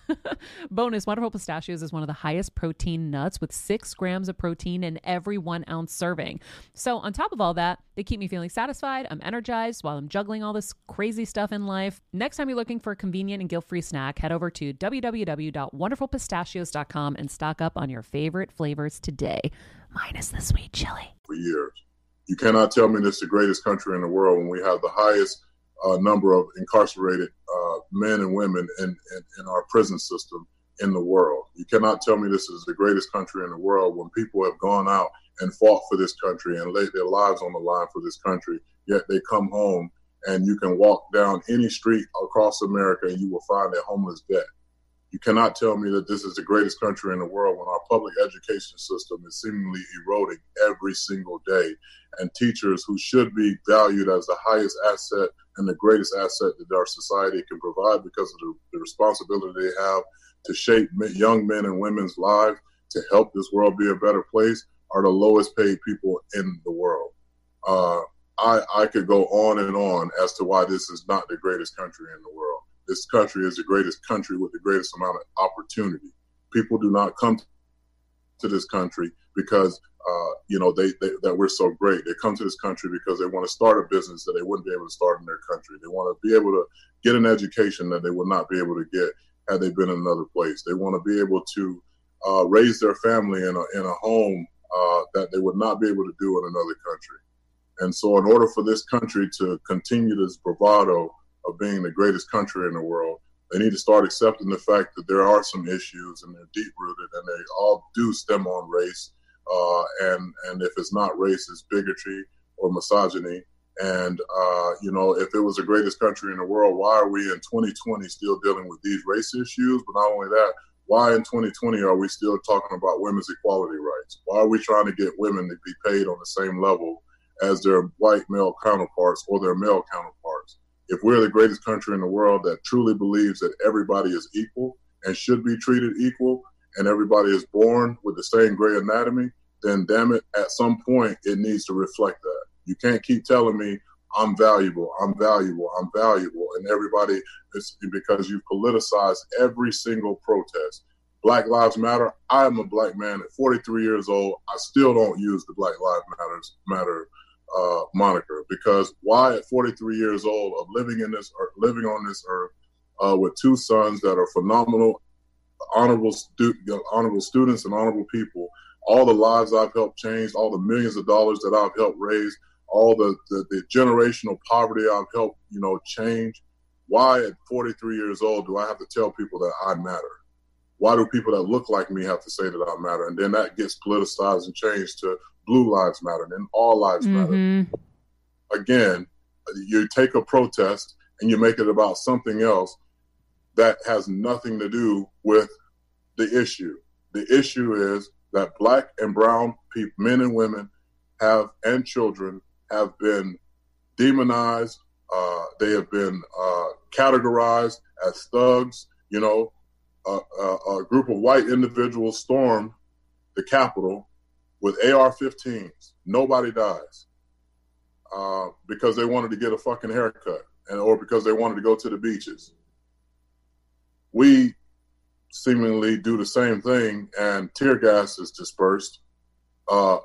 (laughs) Bonus Wonderful Pistachios is one of the highest protein nuts with six grams of protein in every one ounce serving. So, on top of all that, they keep me feeling satisfied. I'm energized while I'm juggling all this crazy stuff in life. Next time you're looking for a convenient and guilt free snack, head over to www.wonderfulpistachios.com and stock up on your favorite flavors today, minus the sweet chili. For years. You cannot tell me this is the greatest country in the world when we have the highest uh, number of incarcerated uh, men and women in, in, in, our prison system in the world. You cannot tell me this is the greatest country in the world when people have gone out and fought for this country and laid their lives on the line for this country, yet they come home and you can walk down any street across America and you will find a homeless vet. You cannot tell me that this is the greatest country in the world when our public education system is seemingly eroding every single day. And teachers who should be valued as the highest asset and the greatest asset that our society can provide because of the, the responsibility they have to shape young men and women's lives to help this world be a better place are the lowest paid people in the world. Uh, I, I could go on and on as to why this is not the greatest country in the world this country is the greatest country with the greatest amount of opportunity. People do not come to this country because uh, you know they, they, that we're so great. They come to this country because they want to start a business that they wouldn't be able to start in their country. They want to be able to get an education that they would not be able to get had they been in another place. They want to be able to uh, raise their family in a in a home uh, that they would not be able to do in another country. And so, in order for this country to continue this bravado of being the greatest country in the world. They need to start accepting the fact that there are some issues and they're deep rooted and they all do stem on race. Uh, and and if it's not race, it's bigotry or misogyny. And uh, you know, if it was the greatest country in the world, why are we in 2020 still dealing with these race issues? But not only that, why in 2020 are we still talking about women's equality rights? Why are we trying to get women to be paid on the same level as their white male counterparts or their male counterparts? If we're the greatest country in the world that truly believes that everybody is equal and should be treated equal and everybody is born with the same gray anatomy, then damn it, at some point it needs to reflect that. You can't keep telling me I'm valuable, I'm valuable, I'm valuable, and everybody is because you've politicized every single protest. Black Lives Matter. I am a black man at 43 years old. I still don't use the Black Lives Matters Matter uh, moniker because why at 43 years old of living in this or living on this earth uh, with two sons that are phenomenal, honorable stu- honorable students and honorable people, all the lives I've helped change, all the millions of dollars that I've helped raise, all the, the, the generational poverty I've helped you know change. Why at 43 years old do I have to tell people that I matter? Why do people that look like me have to say that I matter? And then that gets politicized and changed to Blue Lives Matter and All Lives mm-hmm. Matter. Again, you take a protest and you make it about something else that has nothing to do with the issue. The issue is that black and brown people, men and women, have and children have been demonized. Uh, they have been uh, categorized as thugs. You know, uh, a group of white individuals stormed the Capitol with AR-15s. Nobody dies uh, because they wanted to get a fucking haircut, and or because they wanted to go to the beaches. We seemingly do the same thing, and tear gas is dispersed. Uh,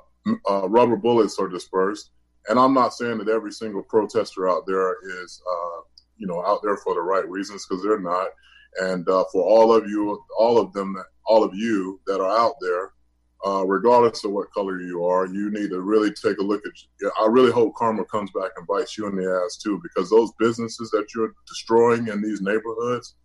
uh, rubber bullets are dispersed, and I'm not saying that every single protester out there is, uh, you know, out there for the right reasons because they're not. And uh, for all of you, all of them, all of you that are out there uh, regardless of what color you are, you need to really take a look at. I really hope karma comes back and bites you in the ass too, because those businesses that you're destroying in these neighborhoods,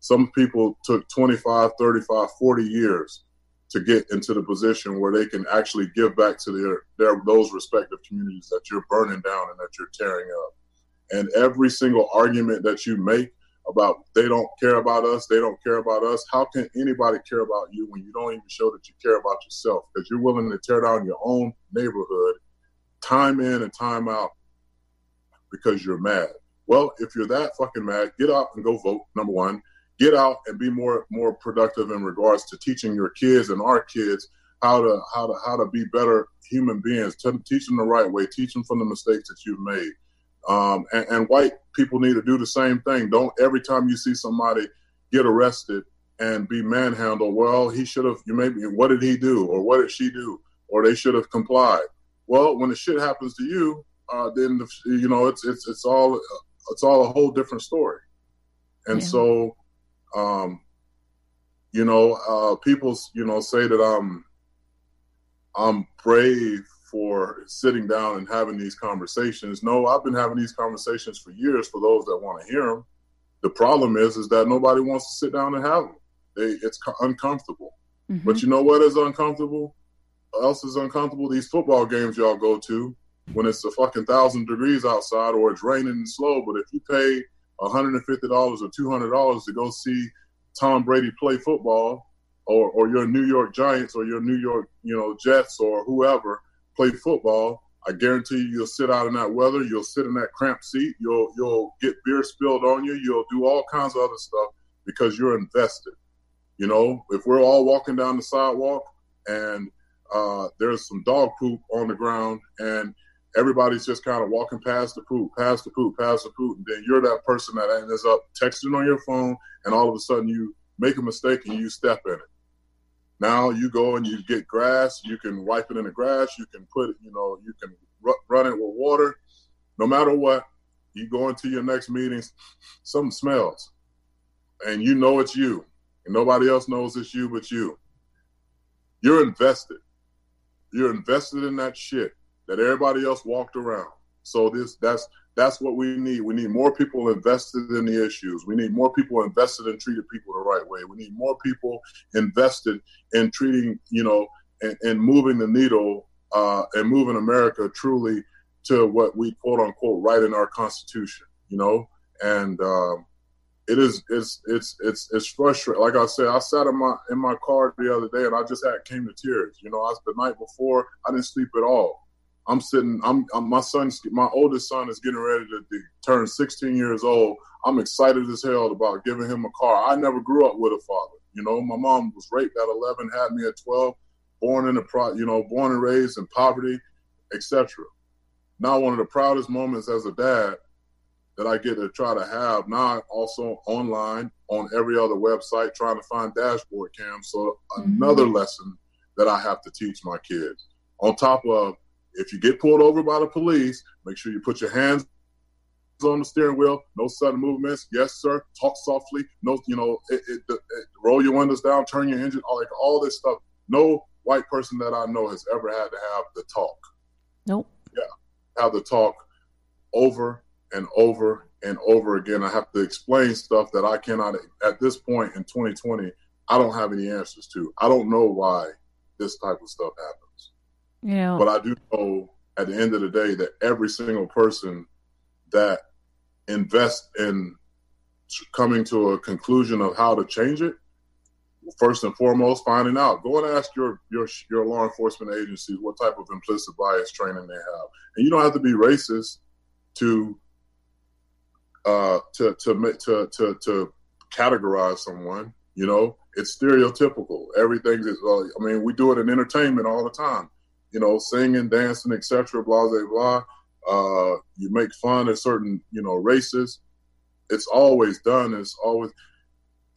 some people took 25, 35, 40 years to get into the position where they can actually give back to their, their those respective communities that you're burning down and that you're tearing up. And every single argument that you make about they don't care about us, they don't care about us. How can anybody care about you when you don't even show that you care about yourself? Because you're willing to tear down your own neighborhood time in and time out because you're mad. Well, if you're that fucking mad, get out and go vote. Number one, get out and be more more productive in regards to teaching your kids and our kids how to how to how to be better human beings. Teach them the right way. Teach them from the mistakes that you've made. Um, and, and, white people need to do the same thing. Don't every time you see somebody get arrested and be manhandled, well, he should have. You maybe what did he do or what did she do or they should have complied. Well, when the shit happens to you, uh, then the, you know it's it's it's all it's all a whole different story. And yeah. so, um, you know, uh, people you know say that I'm I'm brave for sitting down and having these conversations. No, I've been having these conversations for years for those that want to hear them. The problem is, is that nobody wants to sit down and have them. They, it's uncomfortable. Mm-hmm. But you know what is uncomfortable? What else is uncomfortable? These football games y'all go to when it's a fucking thousand degrees outside or it's raining and slow. But if you pay $150 or $200 to go see Tom Brady play football, or, or your New York Giants or your New York, you know, Jets or whoever, play football, I guarantee you, you'll sit out in that weather. You'll sit in that cramped seat. You'll you'll get beer spilled on you. You'll do all kinds of other stuff because you're invested. You know, if we're all walking down the sidewalk and uh, there's some dog poop on the ground and everybody's just kind of walking past the poop, past the poop, past the poop, and then you're that person that ends up texting on your phone, and all of a sudden you make a mistake and you step in it. Now you go and you get grass. You can wipe it in the grass. You can put, it, you know, you can run it with water. No matter what, you go into your next meetings, something smells, and you know it's you, and nobody else knows it's you but you. You're invested. You're invested in that shit that everybody else walked around. So this that's that's what we need. We need more people invested in the issues. We need more people invested in treating people the right way. We need more people invested in treating, you know, and, moving the needle uh, and moving America truly to what we quote unquote write in our Constitution. You know, and um, it is it's it's it's it's frustrating. Like I said, I sat in my in my car the other day and I just had came to tears. You know, I the night before I didn't sleep at all I'm sitting. I'm, I'm my son's my oldest son is getting ready to, to, turn 16 years old. I'm excited as hell about giving him a car. I never grew up with a father. You know, my mom was raped at 11, had me at 12, born in a pro, you know, born and raised in poverty, etc. Now, one of the proudest moments as a dad that I get to try to have now also online on every other website trying to find dashboard cams. So mm-hmm. another lesson that I have to teach my kids on top of if you get pulled over by the police, make sure you put your hands on the steering wheel. No sudden movements. Yes, sir. Talk softly. No, you know, it, it, it, roll your windows down, turn your engine, all like all this stuff. No white person that I know has ever had to have the talk. Nope. Yeah, have the talk over and over and over again. I have to explain stuff that I cannot at this point in 2020. I don't have any answers to. I don't know why this type of stuff happens. Yeah. But I do know at the end of the day that every single person that invests in coming to a conclusion of how to change it, first and foremost, finding out. Go and ask your your your law enforcement agencies what type of implicit bias training they have, and you don't have to be racist to uh, to to to to, to categorize someone. You know, it's stereotypical. Everything is. Uh, I mean, we do it in entertainment all the time you know, singing, dancing, etc. Blah blah blah. Uh, you make fun of certain, you know, races. It's always done. It's always.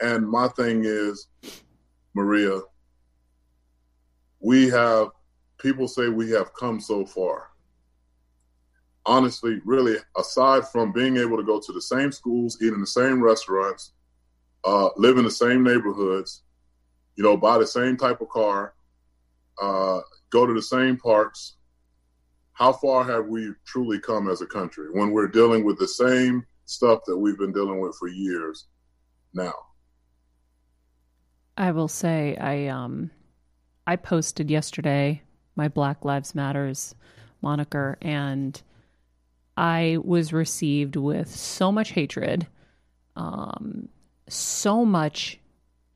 And my thing is, Maria, we have people say we have come so far. Honestly, really, aside from being able to go to the same schools, eat in the same restaurants, uh, live in the same neighborhoods, you know, buy the same type of car, uh, go to the same parks. How far have we truly come as a country when we're dealing with the same stuff that we've been dealing with for years now? I will say I um I posted yesterday my Black Lives Matters moniker and I was received with so much hatred, um, so much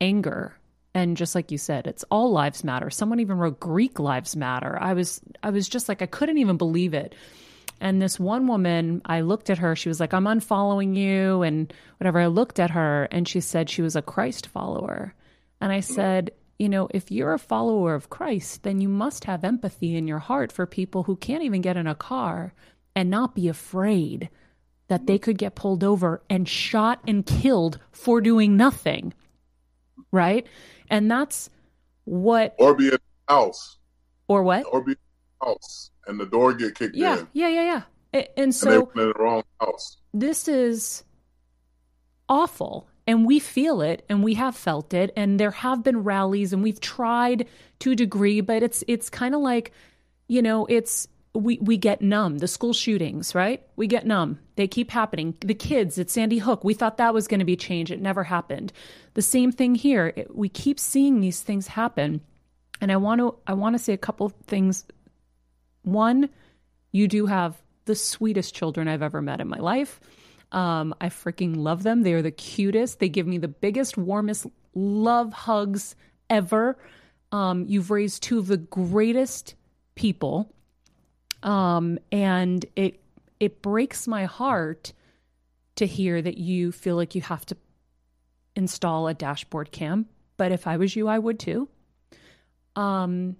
anger. And just like you said, it's all lives matter. Someone even wrote Greek lives matter. I was I was just like I couldn't even believe it. And this one woman, I looked at her, she was like, I'm unfollowing you and whatever. I looked at her and she said she was a Christ follower. And I said, you know, if you're a follower of Christ, then you must have empathy in your heart for people who can't even get in a car and not be afraid that they could get pulled over and shot and killed for doing nothing. Right? And that's what Or be in the house. Or what? Or be in the house and the door get kicked yeah, in. Yeah, yeah, yeah. A- And so and they went in the wrong house. this is awful and we feel it and we have felt it and there have been rallies and we've tried to a degree but it's it's kind of like you know it's we we get numb the school shootings right we get numb they keep happening the kids at sandy hook we thought that was going to be change. it never happened the same thing here It- we keep seeing these things happen and i want to i want to say a couple things one you do have the sweetest children I've ever met in my life. Um, I freaking love them. They are the cutest. They give me the biggest, warmest love hugs ever. Um, you've raised two of the greatest people, um, and it it breaks my heart to hear that you feel like you have to install a dashboard cam. But if I was you, I would too. Um,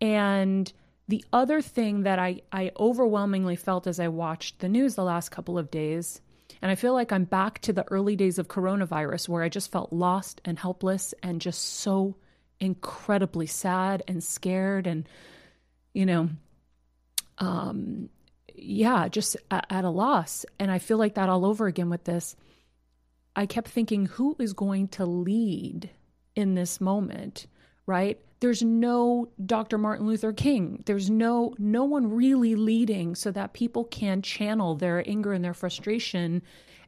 and the other thing that I, I overwhelmingly felt as I watched the news the last couple of days, and I feel like I'm back to the early days of coronavirus where I just felt lost and helpless and just so incredibly sad and scared and, you know, um, yeah, just at, at a loss. And I feel like that all over again with this. I kept thinking, who is going to lead in this moment, right? There's no Dr. Martin Luther King. There's no no one really leading so that people can channel their anger and their frustration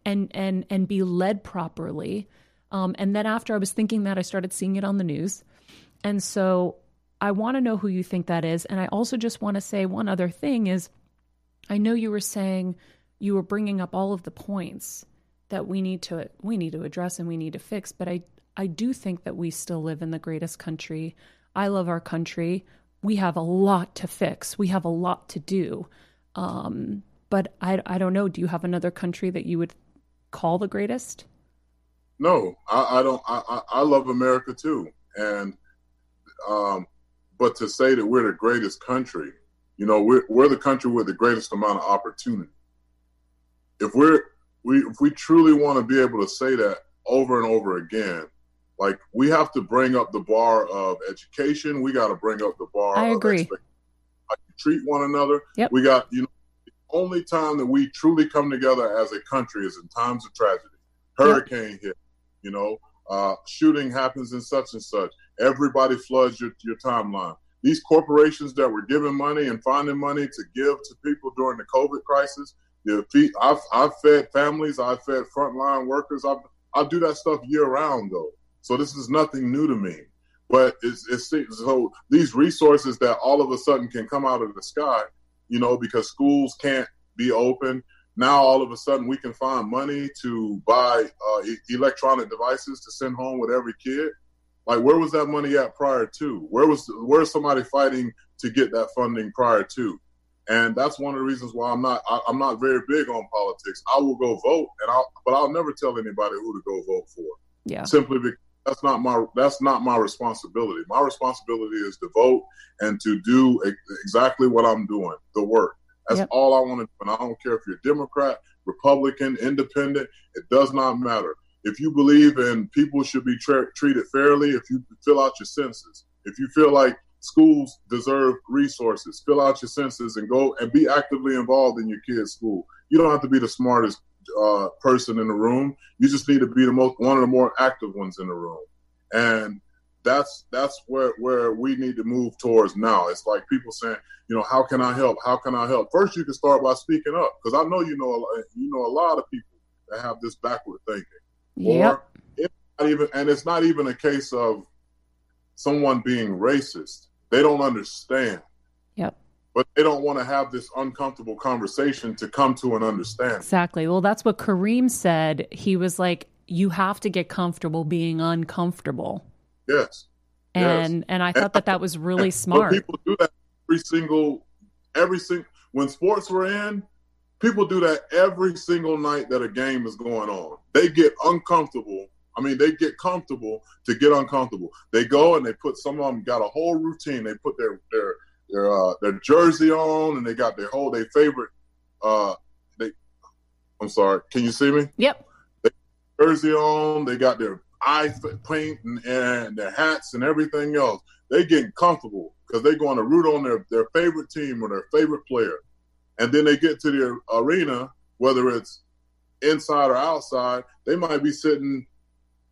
and and and be led properly. Um, and then after I was thinking that, I started seeing it on the news. And so I want to know who you think that is. And I also just want to say one other thing is I know you were saying you were bringing up all of the points that we need to we need to address and we need to fix, but I I do think that we still live in the greatest country. I love our country. We have a lot to fix. We have a lot to do. Um, but I I don't know. Do you have another country that you would call the greatest? No, I, I don't. I, I, love America too, and um, but to say that we're the greatest country, you know, we're we're the country with the greatest amount of opportunity. If we're we if we truly want to be able to say that over and over again, like we have to bring up the bar of education. We got to bring up the bar. I of agree. Like treat one another. Yep. We got you know the only time that we truly come together as a country is in times of tragedy. Hurricane hit, you know, uh, shooting happens in such and such. Everybody floods your, your timeline. These corporations that were giving money and finding money to give to people during the COVID crisis, I've, I've fed families, I've fed frontline workers. I've, I do that stuff year round though. So this is nothing new to me. But it's, it's so these resources that all of a sudden can come out of the sky, you know, because schools can't be open. Now all of a sudden we can find money to buy uh, e- electronic devices to send home with every kid. Like where was that money at prior to? Where was where's somebody fighting to get that funding prior to? And that's one of the reasons why I'm not I, I'm not very big on politics. I will go vote, and I'll but I'll never tell anybody who to go vote for Yeah. simply because that's not my that's not my responsibility. My responsibility is to vote and to do exactly what I'm doing, the work. That's Yep. all I want to do. And I don't care if you're Democrat, Republican, Independent. It does not matter. If you believe in people should be tra- treated fairly, if you fill out your census, if you feel like schools deserve resources, fill out your census and go and be actively involved in your kid's school. You don't have to be the smartest uh, person in the room. You just need to be the most one of the more active ones in the room, and that's that's where where we need to move towards now. It's like people saying, you know, how can I help? How can I help? First, you can start by speaking up because I know you know you know a lot of people that have this backward thinking. Yep. Or it's not even, and it's not even a case of someone being racist. They don't understand. Yep. But they don't want to have this uncomfortable conversation to come to an understanding. Exactly. Well, that's what Kareem said. He was like, you have to get comfortable being uncomfortable. Yes. And yes. and I thought that that was really smart. People do that every single, every single, when sports were in, people do that every single night that a game is going on. They get uncomfortable. I mean, they get comfortable to get uncomfortable. They go and they put some of them got a whole routine. They put their their their uh, their jersey on and they got their whole their favorite. Uh, they, I'm sorry. Can you see me? Yep. jersey on. They got their eye paint and, and their hats and everything else. They getting comfortable because they're going to root on their, their favorite team or their favorite player. And then they get to the arena, whether it's inside or outside, they might be sitting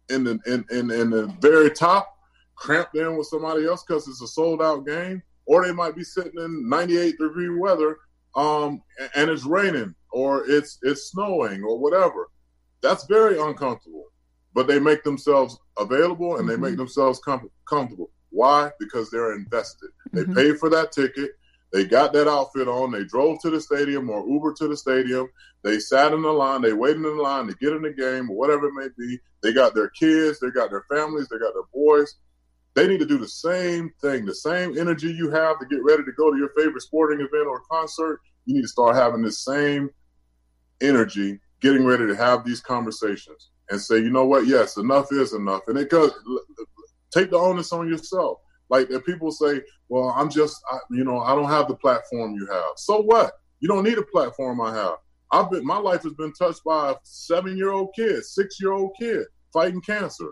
in the in, in, in the very top, cramped in with somebody else because it's a sold out game, or they might be sitting in 98 degree weather, um, and it's raining or it's it's snowing or whatever. That's very uncomfortable. But they make themselves available and they make themselves com- comfortable. Why? Because they're invested. They Mhm. paid for that ticket. They got that outfit on. They drove to the stadium or Uber to the stadium. They sat in the line. They waited in the line to get in the game or whatever it may be. They got their kids. They got their families. They got their boys. They need to do the same thing. The same energy you have to get ready to go to your favorite sporting event or concert. You need to start having the same energy, getting ready to have these conversations and say, you know what? Yes, enough is enough. And it goes, take the onus on yourself. Like if people say, well, I'm just, I, you know, I don't have the platform you have. So what? You don't need a platform I have. I've been, my life has been touched by a seven year old kid, six year old kid fighting cancer.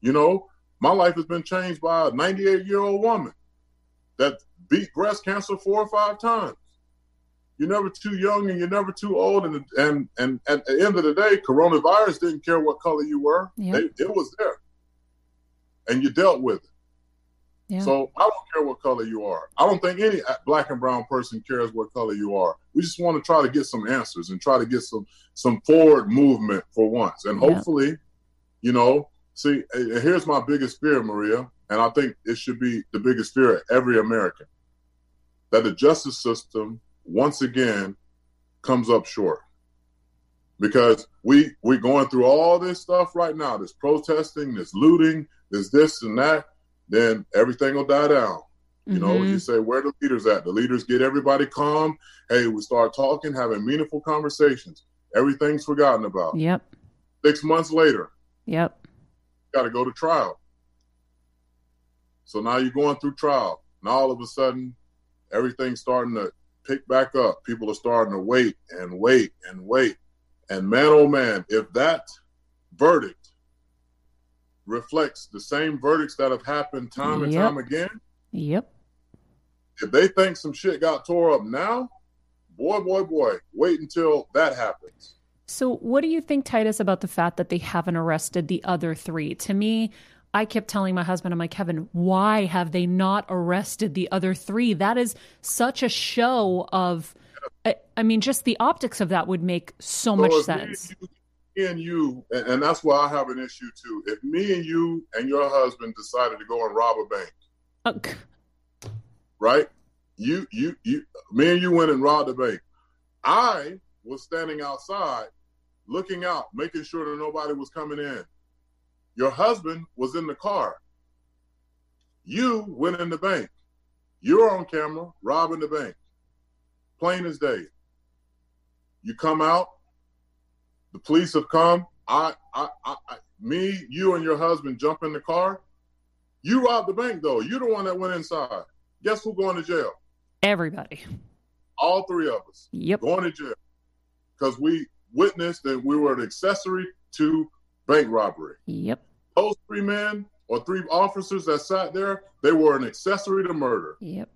You know, my life has been changed by a 98 year old woman that beat breast cancer four or five times. You're never too young and you're never too old. And and and at the end of the day, coronavirus didn't care what color you were. Yep. They, it was there, and you dealt with it. Yeah. So I don't care what color you are. I don't think any black and brown person cares what color you are. We just want to try to get some answers and try to get some some forward movement for once. And Yeah. hopefully, you know, see, uh, here's my biggest fear, Maria, and I think it should be the biggest fear of every American that the justice system once again comes up short because we we're going through all this stuff right now this protesting this looting this this and that then everything will die down. You know Mhm. you say where the leaders at? The leaders get everybody calm. Hey we start talking having meaningful conversations. Everything's forgotten about. Yep. six months later Yep. got to go to trial. So now you're going through trial. Now all of a sudden everything's starting to pick back up. People are starting to wait and wait and wait. And man oh man if that verdict reflects the same verdicts that have happened time and Yep. time again Yep. if they think some shit got tore up now boy boy boy wait until that happens So, what do you think, Titus, about the fact that they haven't arrested the other three? To me, I kept telling my husband, I'm like, Kevin, why have they not arrested the other three? That is such a show of, I, I mean, just the optics of that would make so much if me sense. you- and you, and, that's why I have an issue too. If me and you and your husband decided to go and rob a bank, k- right? You, you, you, me and you went and robbed the bank. I was standing outside, looking out, making sure that nobody was coming in. Your husband was in the car. You went in the bank. You're on camera robbing the bank. Plain as day. You come out. The police have come. I, I, I, I, me, you, and your husband jump in the car. You robbed the bank though. You're the one that went inside. Guess who going to jail? everybody. All three of us Yep. going to jail because we witnessed that we were an accessory to bank robbery. Yep. Those three men or three officers that sat there, they were an accessory to murder. Yep.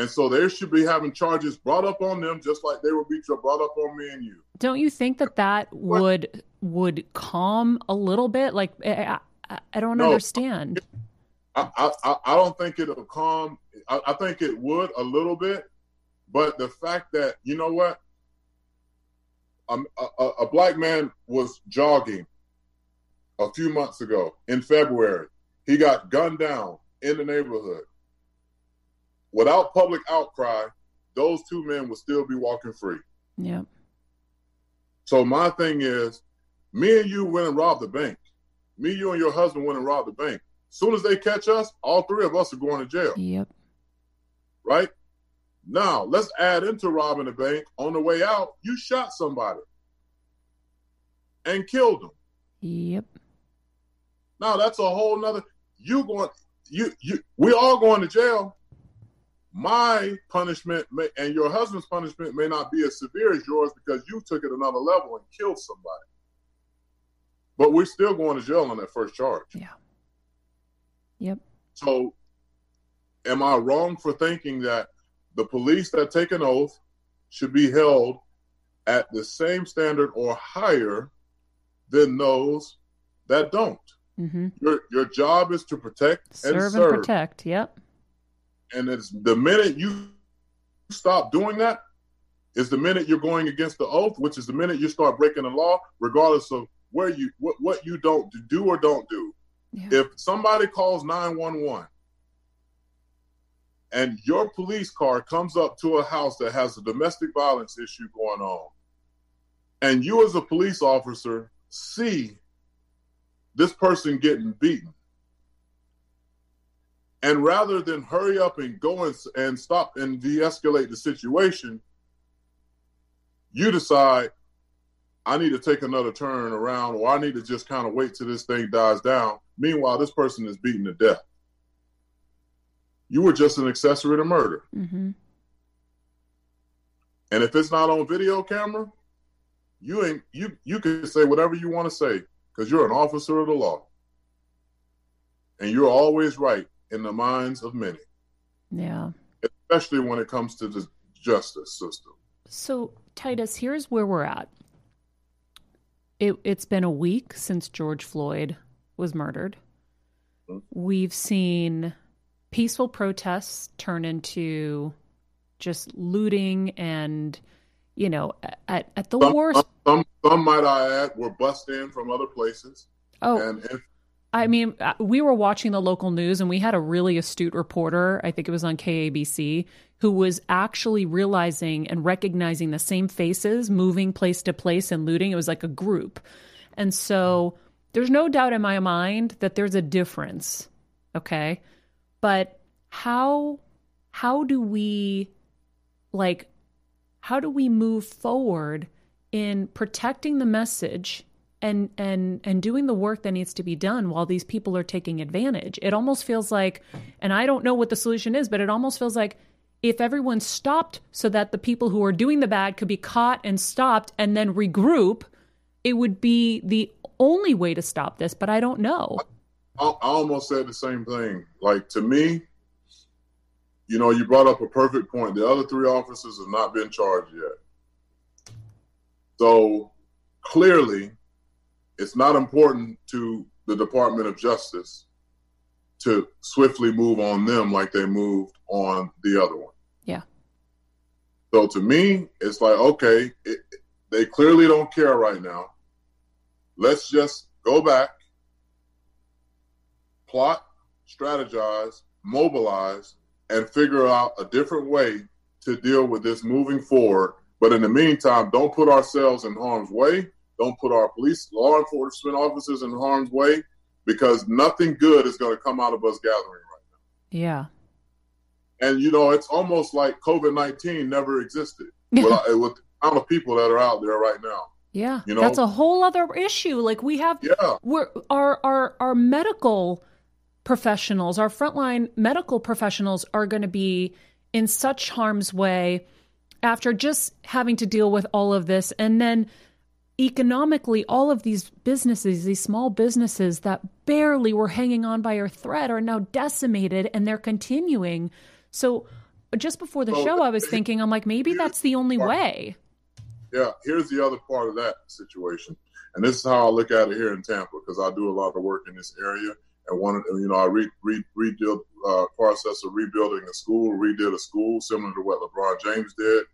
And so they should be having charges brought up on them just like they would be brought up on me and you. Don't you think that that would would calm a little bit? Like, I, I, don't No. understand. I, I, I- don't think it'll calm. I, I think it would a little bit, but the fact that you know what, a, a, a black man was jogging a few months ago in February. He got gunned down in the neighborhood. Without public outcry, those two men would still be walking free. Yep. So my thing is, me and you went and robbed the bank. Me, you, and your husband went and robbed the bank. Soon as they catch us, all three of us are going to jail, Yep. right? Now let's add into robbing the bank. On the way out, you shot somebody and killed them. Yep. Now that's a whole nother. You going? You you? We all going to jail. My punishment may, and your husband's punishment may not be as severe as yours because you took it another level and killed somebody. But we're still going to jail on that first charge. Yeah. Yep. So, am I wrong for thinking that the police that take an oath should be held at the same standard or higher than those that don't? Mm-hmm. Your your job is to protect Serve and and serve, protect. Yep. And it's the minute you stop doing that is the minute you're going against the oath, which is the minute you start breaking the law, regardless of where you what, what you don't do or don't do. Yeah. If somebody calls 911 and your police car comes up to a house that has a domestic violence issue going on, and you as a police officer see this person getting beaten, and rather than hurry up and go and, and stop and de-escalate the situation, you decide I need to take another turn around, or I need to just kind of wait till this thing dies down. Meanwhile, this person is beaten to death. You were just an accessory to murder. Mm-hmm. And if it's not on video camera, you ain't you you can say whatever you want to say because you're an officer of the law. And you're always right in the minds of many, Yeah. especially when it comes to the justice system. So, Titus, here's where we're at. It, it's been a week since George Floyd was murdered. Mm-hmm. We've seen peaceful protests turn into just looting and, you know, at, at the Some, worst. some, some might I add were bussed in from other places. Oh, And, and I mean, uh, we were watching the local news and we had a really astute reporter, I think it was on KABC, who was actually realizing and recognizing the same faces moving place to place and looting. It was like a group. And so there's no doubt in my mind that there's a difference. Okay. But how how do we like how do we move forward in protecting the message and and and doing the work that needs to be done while these people are taking advantage it almost feels like and i don't know what the solution is but it almost feels like if everyone stopped so that the people who are doing the bad could be caught and stopped and then regroup it would be the only way to stop this but i don't know I, I almost said the same thing. Like to me, you know, you brought up a perfect point. The other three officers have not been charged yet. So clearly, it's not important to the Department of Justice to swiftly move on them like they moved on the other one. Yeah. So to me, it's like, okay, it, they clearly don't care right now. Let's just go back, plot, strategize, mobilize, and figure out a different way to deal with this moving forward. But in the meantime, don't put ourselves in harm's way. Don't put our police, law enforcement officers in harm's way because nothing good is going to come out of us gathering right now. yeah. And, you know, it's almost like COVID 19 never existed Yeah. (laughs) with, uh, with the amount of people that are out there right now. yeah You know? that's a whole other issue like we have Yeah. we're our our our medical professionals, our frontline medical professionals are going to be in such harm's way after just having to deal with all of this and then economically all of these businesses these small businesses that barely were hanging on by a thread are now decimated and they're continuing so just before the Well, show i was thinking i'm like maybe that's the only way Yeah, here's the other part of that situation. And this is how I look at it here in Tampa because I do a lot of work in this area. And one, you know, I re, re, rebuilt uh, process of rebuilding a school, redid a school similar to what LeBron James did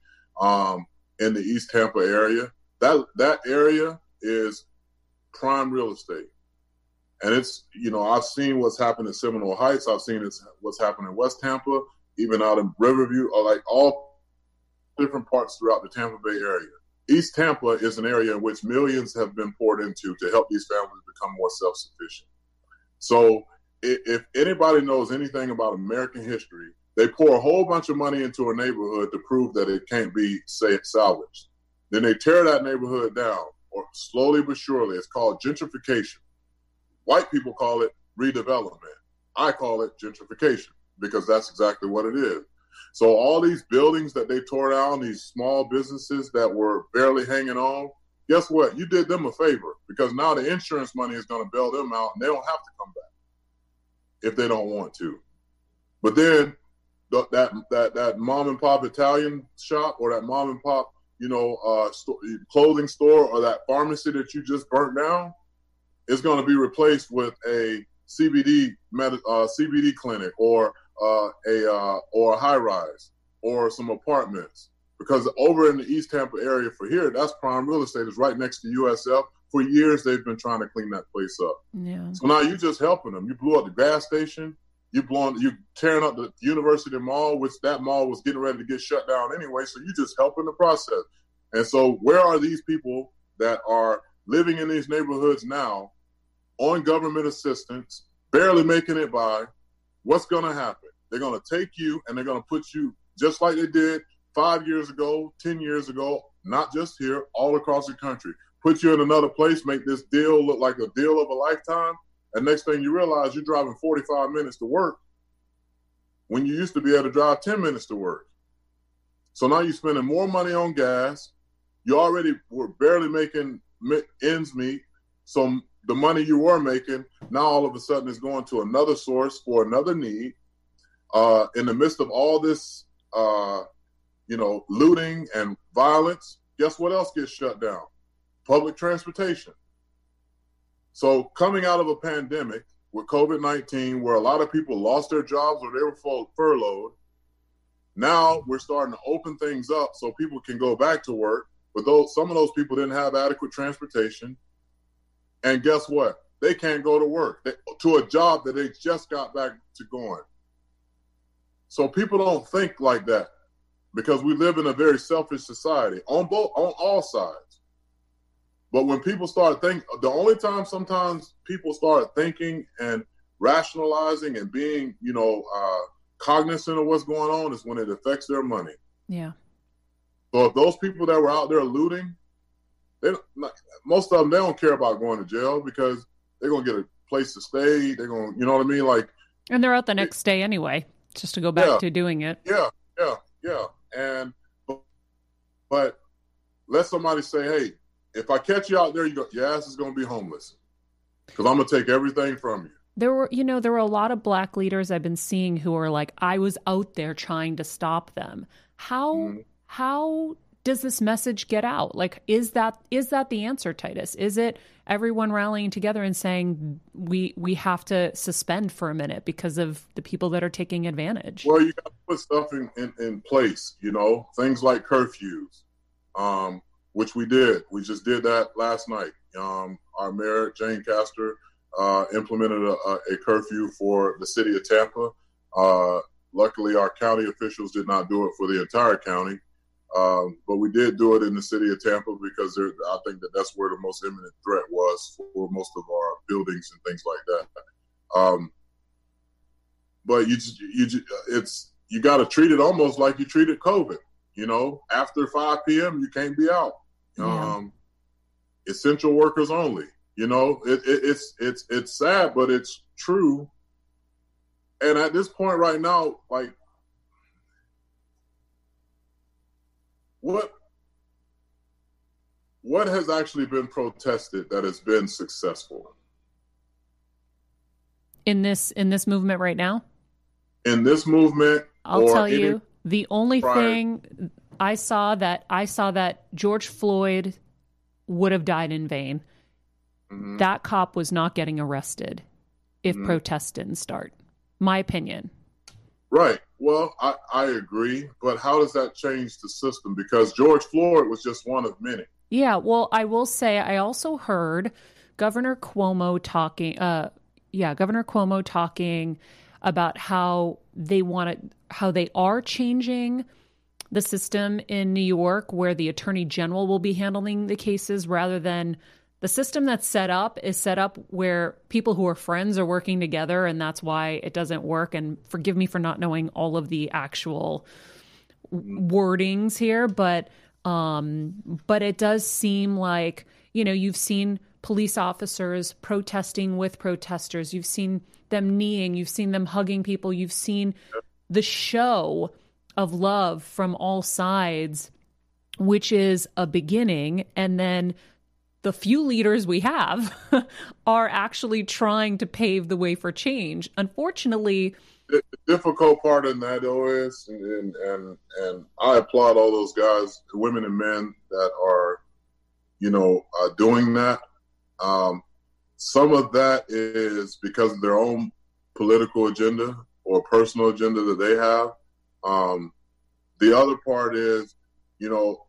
um, in the East Tampa area. That that area is prime real estate, and it's you know I've seen what's happened in Seminole Heights. I've seen what's happened in West Tampa, even out in Riverview, or like all different parts throughout the Tampa Bay area. East Tampa is an area in which millions have been poured into to help these families become more self sufficient. So, if anybody knows anything about American history, they pour a whole bunch of money into a neighborhood to prove that it can't be say, salvaged. Then they tear that neighborhood down, or slowly but surely. It's called gentrification. White people call it redevelopment. I call it gentrification because that's exactly what it is. So all these buildings that they tore down, these small businesses that were barely hanging on, guess what? You did them a favor because now the insurance money is going to bail them out and they don't have to come back if they don't want to. But then the, that that that mom and pop Italian shop or that mom and pop, you know, uh, clothing store or that pharmacy that you just burnt down is going to be replaced with a CBD med- uh, CBD clinic or uh, a uh, or a high rise or some apartments because over in the East Tampa area for here, that's prime real estate is right next to USF. For years, they've been trying to clean that place up. Yeah. So now you're just helping them. You blew up the gas station. You blowing, you tearing up the University Mall, which that mall was getting ready to get shut down anyway. So you just helping the process. And so, where are these people that are living in these neighborhoods now, on government assistance, barely making it by? What's going to happen? They're going to take you and they're going to put you just like they did five years ago, 10 years ago, not just here, all across the country. Put you in another place, make this deal look like a deal of a lifetime. And next thing you realize, you're driving 45 minutes to work when you used to be able to drive 10 minutes to work. So now you're spending more money on gas. You already were barely making ends meet. So the money you were making now all of a sudden is going to another source for another need. Uh, in the midst of all this uh, you know, looting and violence, guess what else gets shut down? Public transportation. So, coming out of a pandemic with COVID 19, where a lot of people lost their jobs or they were furloughed, now we're starting to open things up so people can go back to work. But those, some of those people didn't have adequate transportation. And guess what? They can't go to work they, to a job that they just got back to going. So people don't think like that because we live in a very selfish society on both on all sides. But when people start think, the only time sometimes people start thinking and rationalizing and being, you know, uh, cognizant of what's going on is when it affects their money. Yeah. So if those people that were out there looting, they not, most of them they don't care about going to jail because they're gonna get a place to stay. They're gonna, you know what I mean, like. And they're out the next day anyway, just to go back yeah, to doing it. Yeah, yeah, yeah. And but let somebody say, hey, if I catch you out there, you go, your ass is going to be homeless because I'm going to take everything from you. There were, you know, there were a lot of black leaders I've been seeing who are like, I was out there trying to stop them. How mm-hmm. how does this message get out? Like, is that is that the answer, Titus? Is it everyone rallying together and saying we we have to suspend for a minute because of the people that are taking advantage? Well, you got to put stuff in, in, in, place, you know, things like curfews, um, which we did. We just did that last night. Um, our mayor, Jane Castor, uh, implemented a, a, curfew for the city of Tampa. Uh, luckily, our county officials did not do it for the entire county. Um, but we did do it in the city of Tampa because there, I think that that's where the most imminent threat was for most of our buildings and things like that. Um, but you, you, it's you got to treat it almost like you treated COVID. You know, after 5 p.m., you can't be out. Yeah. Um, essential workers only. You know, it, it, it's it's it's sad, but it's true. And at this point right now, like what what has actually been protested that has been successful in this in this movement right now in this movement i'll tell you the only prior- thing i saw that i saw that george floyd would have died in vain Mhm. that cop was not getting arrested if Mhm. protests didn't start. My opinion. Right. Well, I, I agree, but how does that change the system? Because George Floyd was just one of many. Yeah, well, I will say I also heard Governor Cuomo talking uh yeah, Governor Cuomo talking about how they want to how they are changing the system in New York where the attorney general will be handling the cases rather than the system that's set up is set up where people who are friends are working together and that's why it doesn't work. And forgive me for not knowing all of the actual wordings here but um but it does seem like you know you've seen police officers protesting with protesters. You've seen them kneeing. You've seen them hugging people. You've seen the show of love from all sides which is a beginning and then the few leaders we have (laughs) are actually trying to pave the way for change unfortunately The difficult part in that and, and and I applaud all those guys, women and men that are, you know, uh, doing that. Um, some of that is because of their own political agenda or personal agenda that they have. Um, the other part is, you know,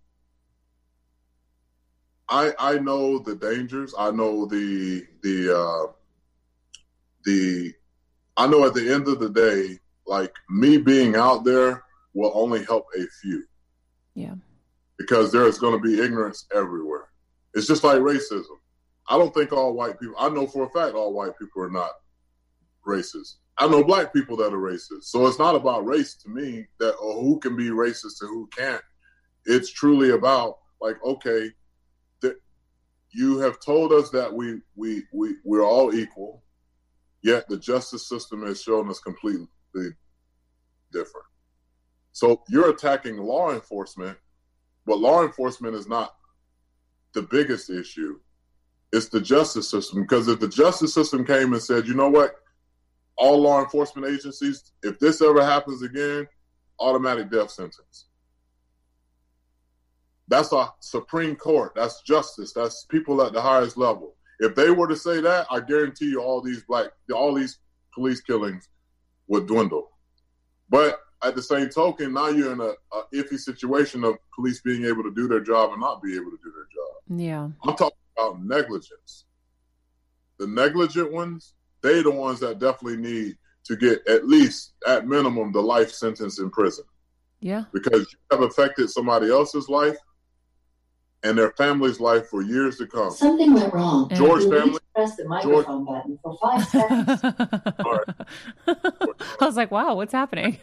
I I know the dangers. I know the the uh, the I know at the end of the day, like me being out there will only help a few yeah because there is going to be ignorance everywhere. It's just like racism. I don't think all white people, I know for a fact all white people are not racist. I know black people that are racist. So it's not about race to me that or who can be racist and who can't. It's truly about like, okay, you have told us that we we we we're all equal, yet the justice system has shown us completely different. So you're attacking law enforcement, but law enforcement is not the biggest issue. It's the justice system. Because if the justice system came and said, you know what, all law enforcement agencies, if this ever happens again, automatic death sentence. That's a Supreme Court. That's justice. That's people at the highest level. If they were to say that, I guarantee you all these black, all these police killings would dwindle. But at the same token, now you're in a, a iffy situation of police being able to do their job and not be able to do their job. yeah I'm talking about negligence. The negligent ones, they the ones that definitely need to get at least, at minimum, the life sentence in prison yeah because you have affected somebody else's life and their family's life for years to come. Something went wrong. George You family, to press the microphone button for five (laughs) seconds. I was like, wow, what's happening?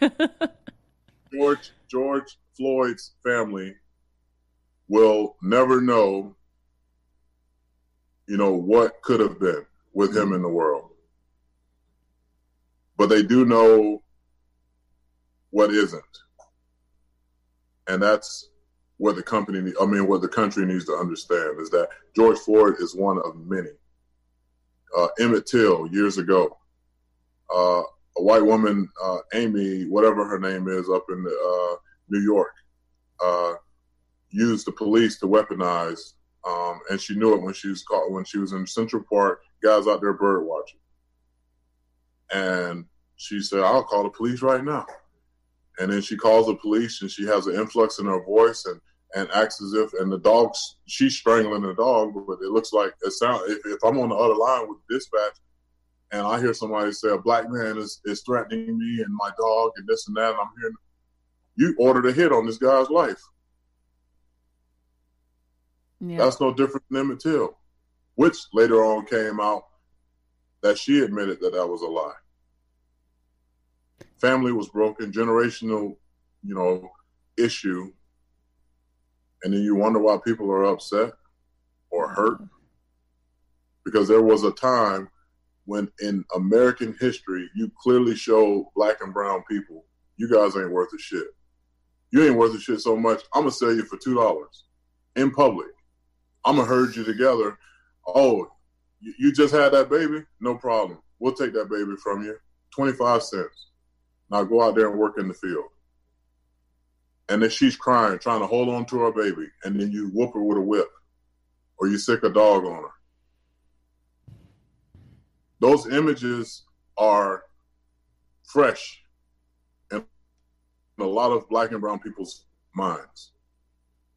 (laughs) George George Floyd's family will never know, you know, what could have been with him mm-hmm. in the world. But they do know what isn't. And that's what the company, I mean, what the country needs to understand is that George Floyd is one of many. Uh, Emmett Till years ago, uh, a white woman, uh, Amy, whatever her name is, up in uh, New York, uh, used the police to weaponize, um, and she knew it when she was caught when she was in Central Park. Guys out there bird watching, and she said, "I'll call the police right now." And then she calls the police, and she has an influx in her voice, and and acts as if, and the dog's she's strangling the dog, but it looks like it sound. If, if I'm on the other line with dispatch, and I hear somebody say a black man is, is threatening me and my dog and this and that, and I'm hearing you ordered a hit on this guy's life. yeah. That's no different than Emmett Till, which later on came out that she admitted that that was a lie. Family was broken, generational, you know, issue, and then you wonder why people are upset or hurt because there was a time when in American history you clearly showed black and brown people you guys ain't worth a shit. You ain't worth a shit so much. I'm gonna sell you for two dollars in public. I'm gonna herd you together. Oh, you, just had that baby? No problem. We'll take that baby from you. Twenty five cents. Now go out there and work in the field. And then she's crying, trying to hold on to her baby, and then you whoop her with a whip, or you sick a dog on her. those images are fresh in a lot of black and brown people's minds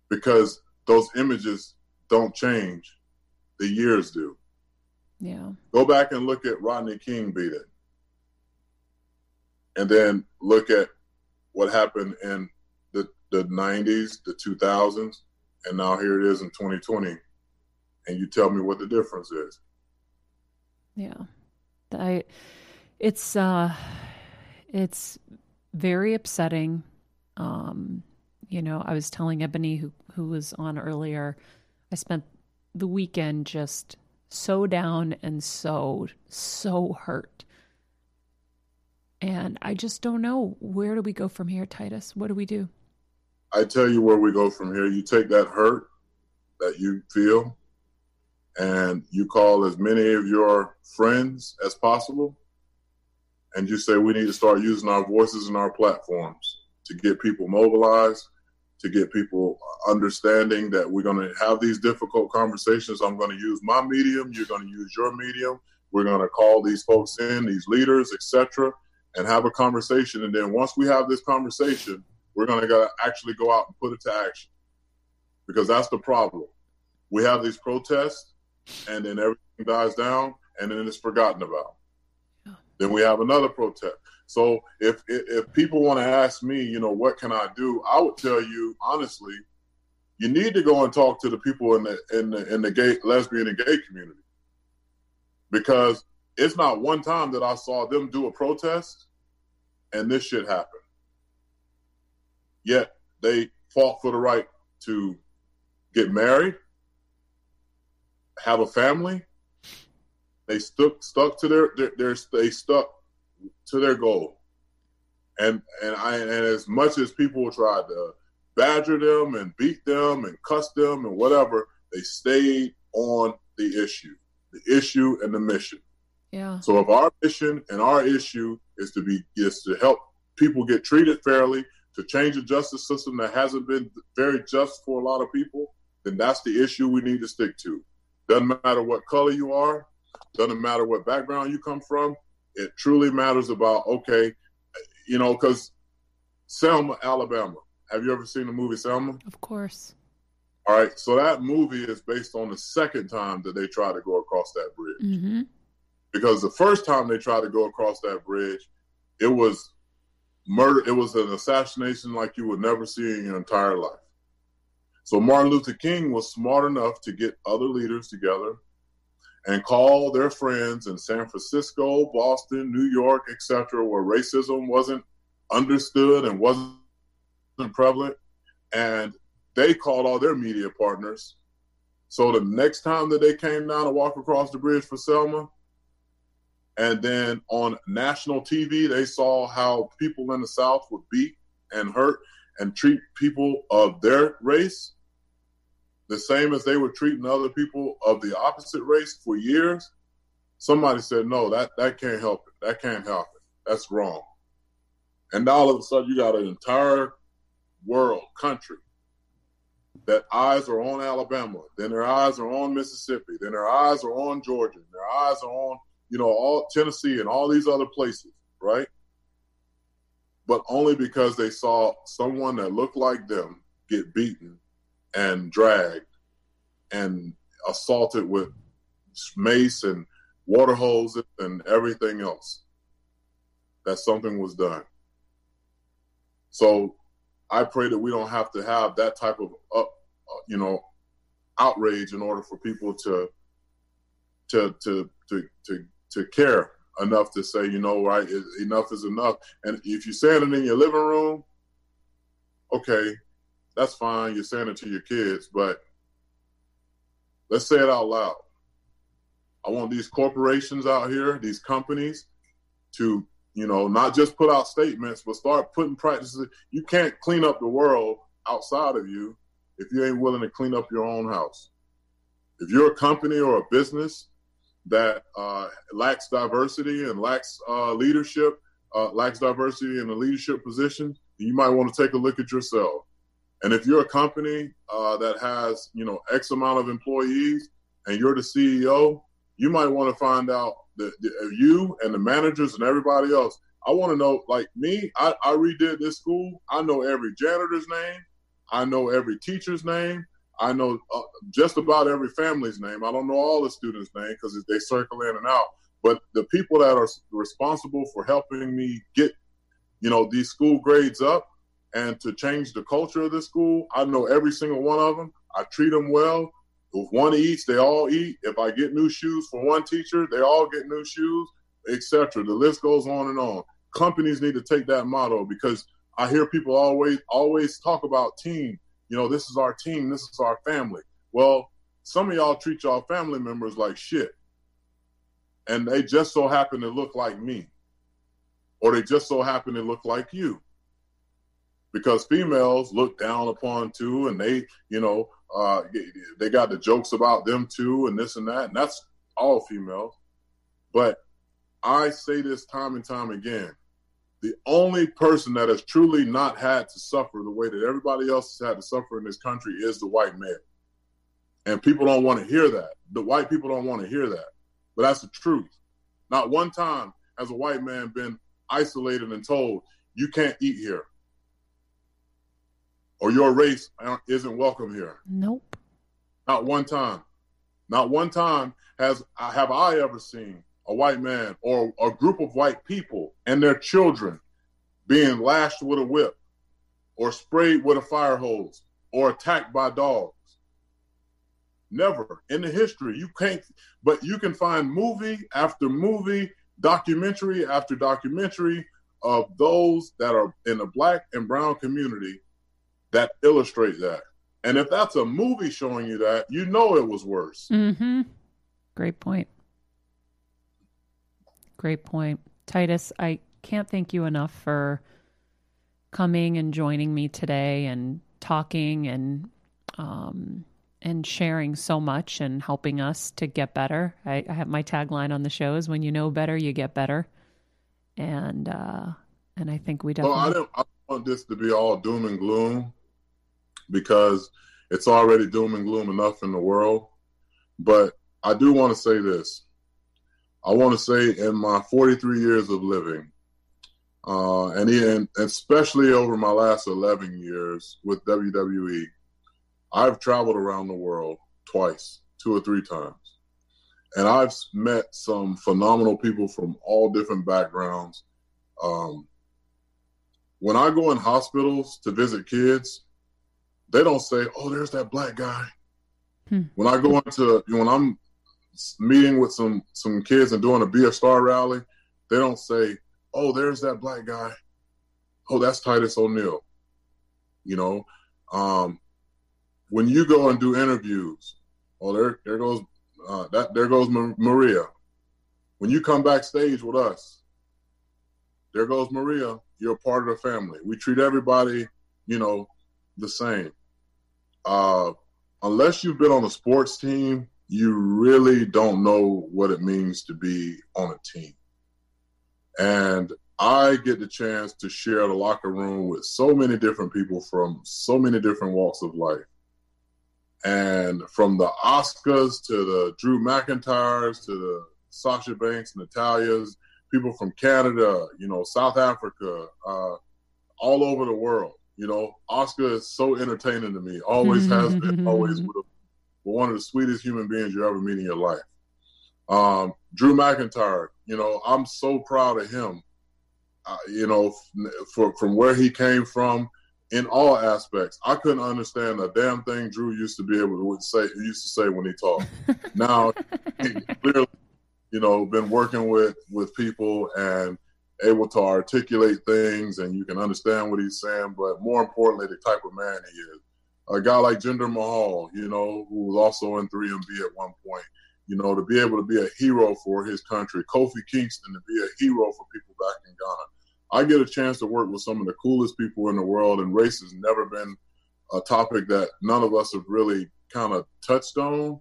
because those images don't change, the years do. Yeah. Go back and look at Rodney King beat it. And then look at what happened in the, the 90s, the 2000s, and now here it is in 2020. And you tell me what the difference is. Yeah. I it's uh it's very upsetting. Um, you know, I was telling Eboni who who was on earlier, I spent the weekend just so down and so so hurt. And I just don't know where do we go from here, Titus? What do we do? I tell you where we go from here. You take that hurt that you feel and you call as many of your friends as possible and you say we need to start using our voices and our platforms to get people mobilized to get people understanding that we're going to have these difficult conversations i'm going to use my medium you're going to use your medium we're going to call these folks in these leaders etc and have a conversation and then once we have this conversation we're going to actually go out and put it to action because that's the problem we have these protests and then everything dies down, and then it's forgotten about. Then we have another protest. So if, if if people want to ask me, you know, what can I do? I would tell you honestly, you need to go and talk to the people in the in the in the gay lesbian and gay community because it's not one time that I saw them do a protest and this shit happened. Yet they fought for the right to get married, have a family. They stuck stuck to their, their, their they stuck to their goal. And and I and as much as people tried to badger them and beat them and cuss them and whatever, they stayed on the issue, the issue and the mission. Yeah. So if our mission and our issue is to be is to help people get treated fairly, to change a justice system that hasn't been very just for a lot of people, then that's the issue we need to stick to. Doesn't matter what color you are, doesn't matter what background you come from. It truly matters about, okay, you know, because Selma, Alabama. Have you ever seen the movie Selma? Of course. All right. So that movie is based on the second time that they tried to go across that bridge. Mm-hmm. Because the first time they tried to go across that bridge, it was murder. It was an assassination like you would never see in your entire life. So Martin Luther King was smart enough to get other leaders together and call their friends in San Francisco, Boston, New York, etc., where racism wasn't understood and wasn't prevalent. And they called all their media partners. So the next time that they came down to walk across the bridge for Selma, and then on national TV, they saw how people in the South would beat and hurt and treat people of their race the same as they were treating other people of the opposite race for years, somebody said, no, that, that can't help it. That can't help it. That's wrong. And now all of a sudden you got an entire world, country, that eyes are on Alabama, then their eyes are on Mississippi, then their eyes are on Georgia, their eyes are on, you know, all Tennessee and all these other places, right? But only because they saw someone that looked like them get beaten and dragged and assaulted with mace and water hoses and everything else. That something was done. So I pray that we don't have to have that type of, uh, you know, outrage in order for people to, to, to, to, to, to care enough to say, you know, right, enough is enough. And if you're saying it in your living room, okay, that's fine. You're saying it to your kids, but let's say it out loud. I want these corporations out here, these companies, to you know not just put out statements, but start putting practices. You can't clean up the world outside of you if you ain't willing to clean up your own house. If you're a company or a business that uh, lacks diversity and lacks uh, leadership, uh, lacks diversity in a leadership position, you might want to take a look at yourself. And if you're a company uh, that has, you know, X amount of employees and you're the CEO, you might want to find out the, the you and the managers and everybody else. I want to know, like me, I, I redid this school. I know every janitor's name. I know every teacher's name. I know uh, just about every family's name. I don't know all the students' name because they circle in and out. But the people that are responsible for helping me get, you know, these school grades up and to change the culture of the school, I know every single one of them. I treat them well. If one eats, they all eat. If I get new shoes for one teacher, they all get new shoes, etc. The list goes on and on. Companies need to take that motto because I hear people always always talk about team. You know, this is our team, this is our family. Well, some of y'all treat y'all family members like shit. And they just so happen to look like me. Or they just so happen to look like you because females look down upon too, and they, you know, uh, they got the jokes about them too, and this and that, and that's all females. But I say this time and time again: the only person that has truly not had to suffer the way that everybody else has had to suffer in this country is the white male. And people don't want to hear that. The white people don't want to hear that. But that's the truth. Not one time has a white man been isolated and told, you can't eat here or your race isn't welcome here. Nope. Not one time. Not one time has have I ever seen a white man or a group of white people and their children being lashed with a whip or sprayed with a fire hose or attacked by dogs. Never in the history. You can't, but you can find movie after movie, documentary after documentary of those that are in the black and brown community that illustrate that. And if that's a movie showing you that, you know it was worse. Mm-hmm. Great point. Great point. Titus, I can't thank you enough for coming and joining me today and talking and um, and sharing so much and helping us to get better. I, I have my tagline on the show is when you know better, you get better. And uh, and I think we definitely. Well, I don't, I don't want this to be all doom and gloom because it's already doom and gloom enough in the world. But I do want to say this. I want to say in my 43 years of living, uh, and, and especially over my last 11 years with WWE, I've traveled around the world twice, two or three times. And I've met some phenomenal people from all different backgrounds. Um, when I go in hospitals to visit kids, they don't say, "Oh, there's that black guy." Hmm. When I go into when I'm meeting with some some kids and doing a Be a Star rally, they don't say, "Oh, there's that black guy." Oh, that's Titus O'Neil. You know, um, when you go and do interviews, oh, there there goes uh, that there goes Maria. When you come backstage with us, there goes Maria. You're a part of the family. We treat everybody, you know, the same. Uh, unless you've been on a sports team, you really don't know what it means to be on a team. And I get the chance to share the locker room with so many different people from so many different walks of life. And from the Oscars to the Drew McIntyres to the Sasha Banks, Natalya's, people from Canada, you know, South Africa, uh, all over the world. You know, Oscar is so entertaining to me. Always has been. Always (laughs) with one of the sweetest human beings you ever meet in your life. Um, Drew McIntyre. You know, I'm so proud of him. Uh, you know, for, from where he came from in all aspects. I couldn't understand a damn thing Drew used to be able to say. Used to say when he talked. (laughs) now, he clearly, you know, been working with with people and able to articulate things and you can understand what he's saying, but more importantly, the type of man he is. A guy like Jinder Mahal, you know, who was also in 3MB at one point, you know, to be able to be a hero for his country. Kofi Kingston to be a hero for people back in Ghana. I get a chance to work with some of the coolest people in the world, and race has never been a topic that none of us have really kind of touched on.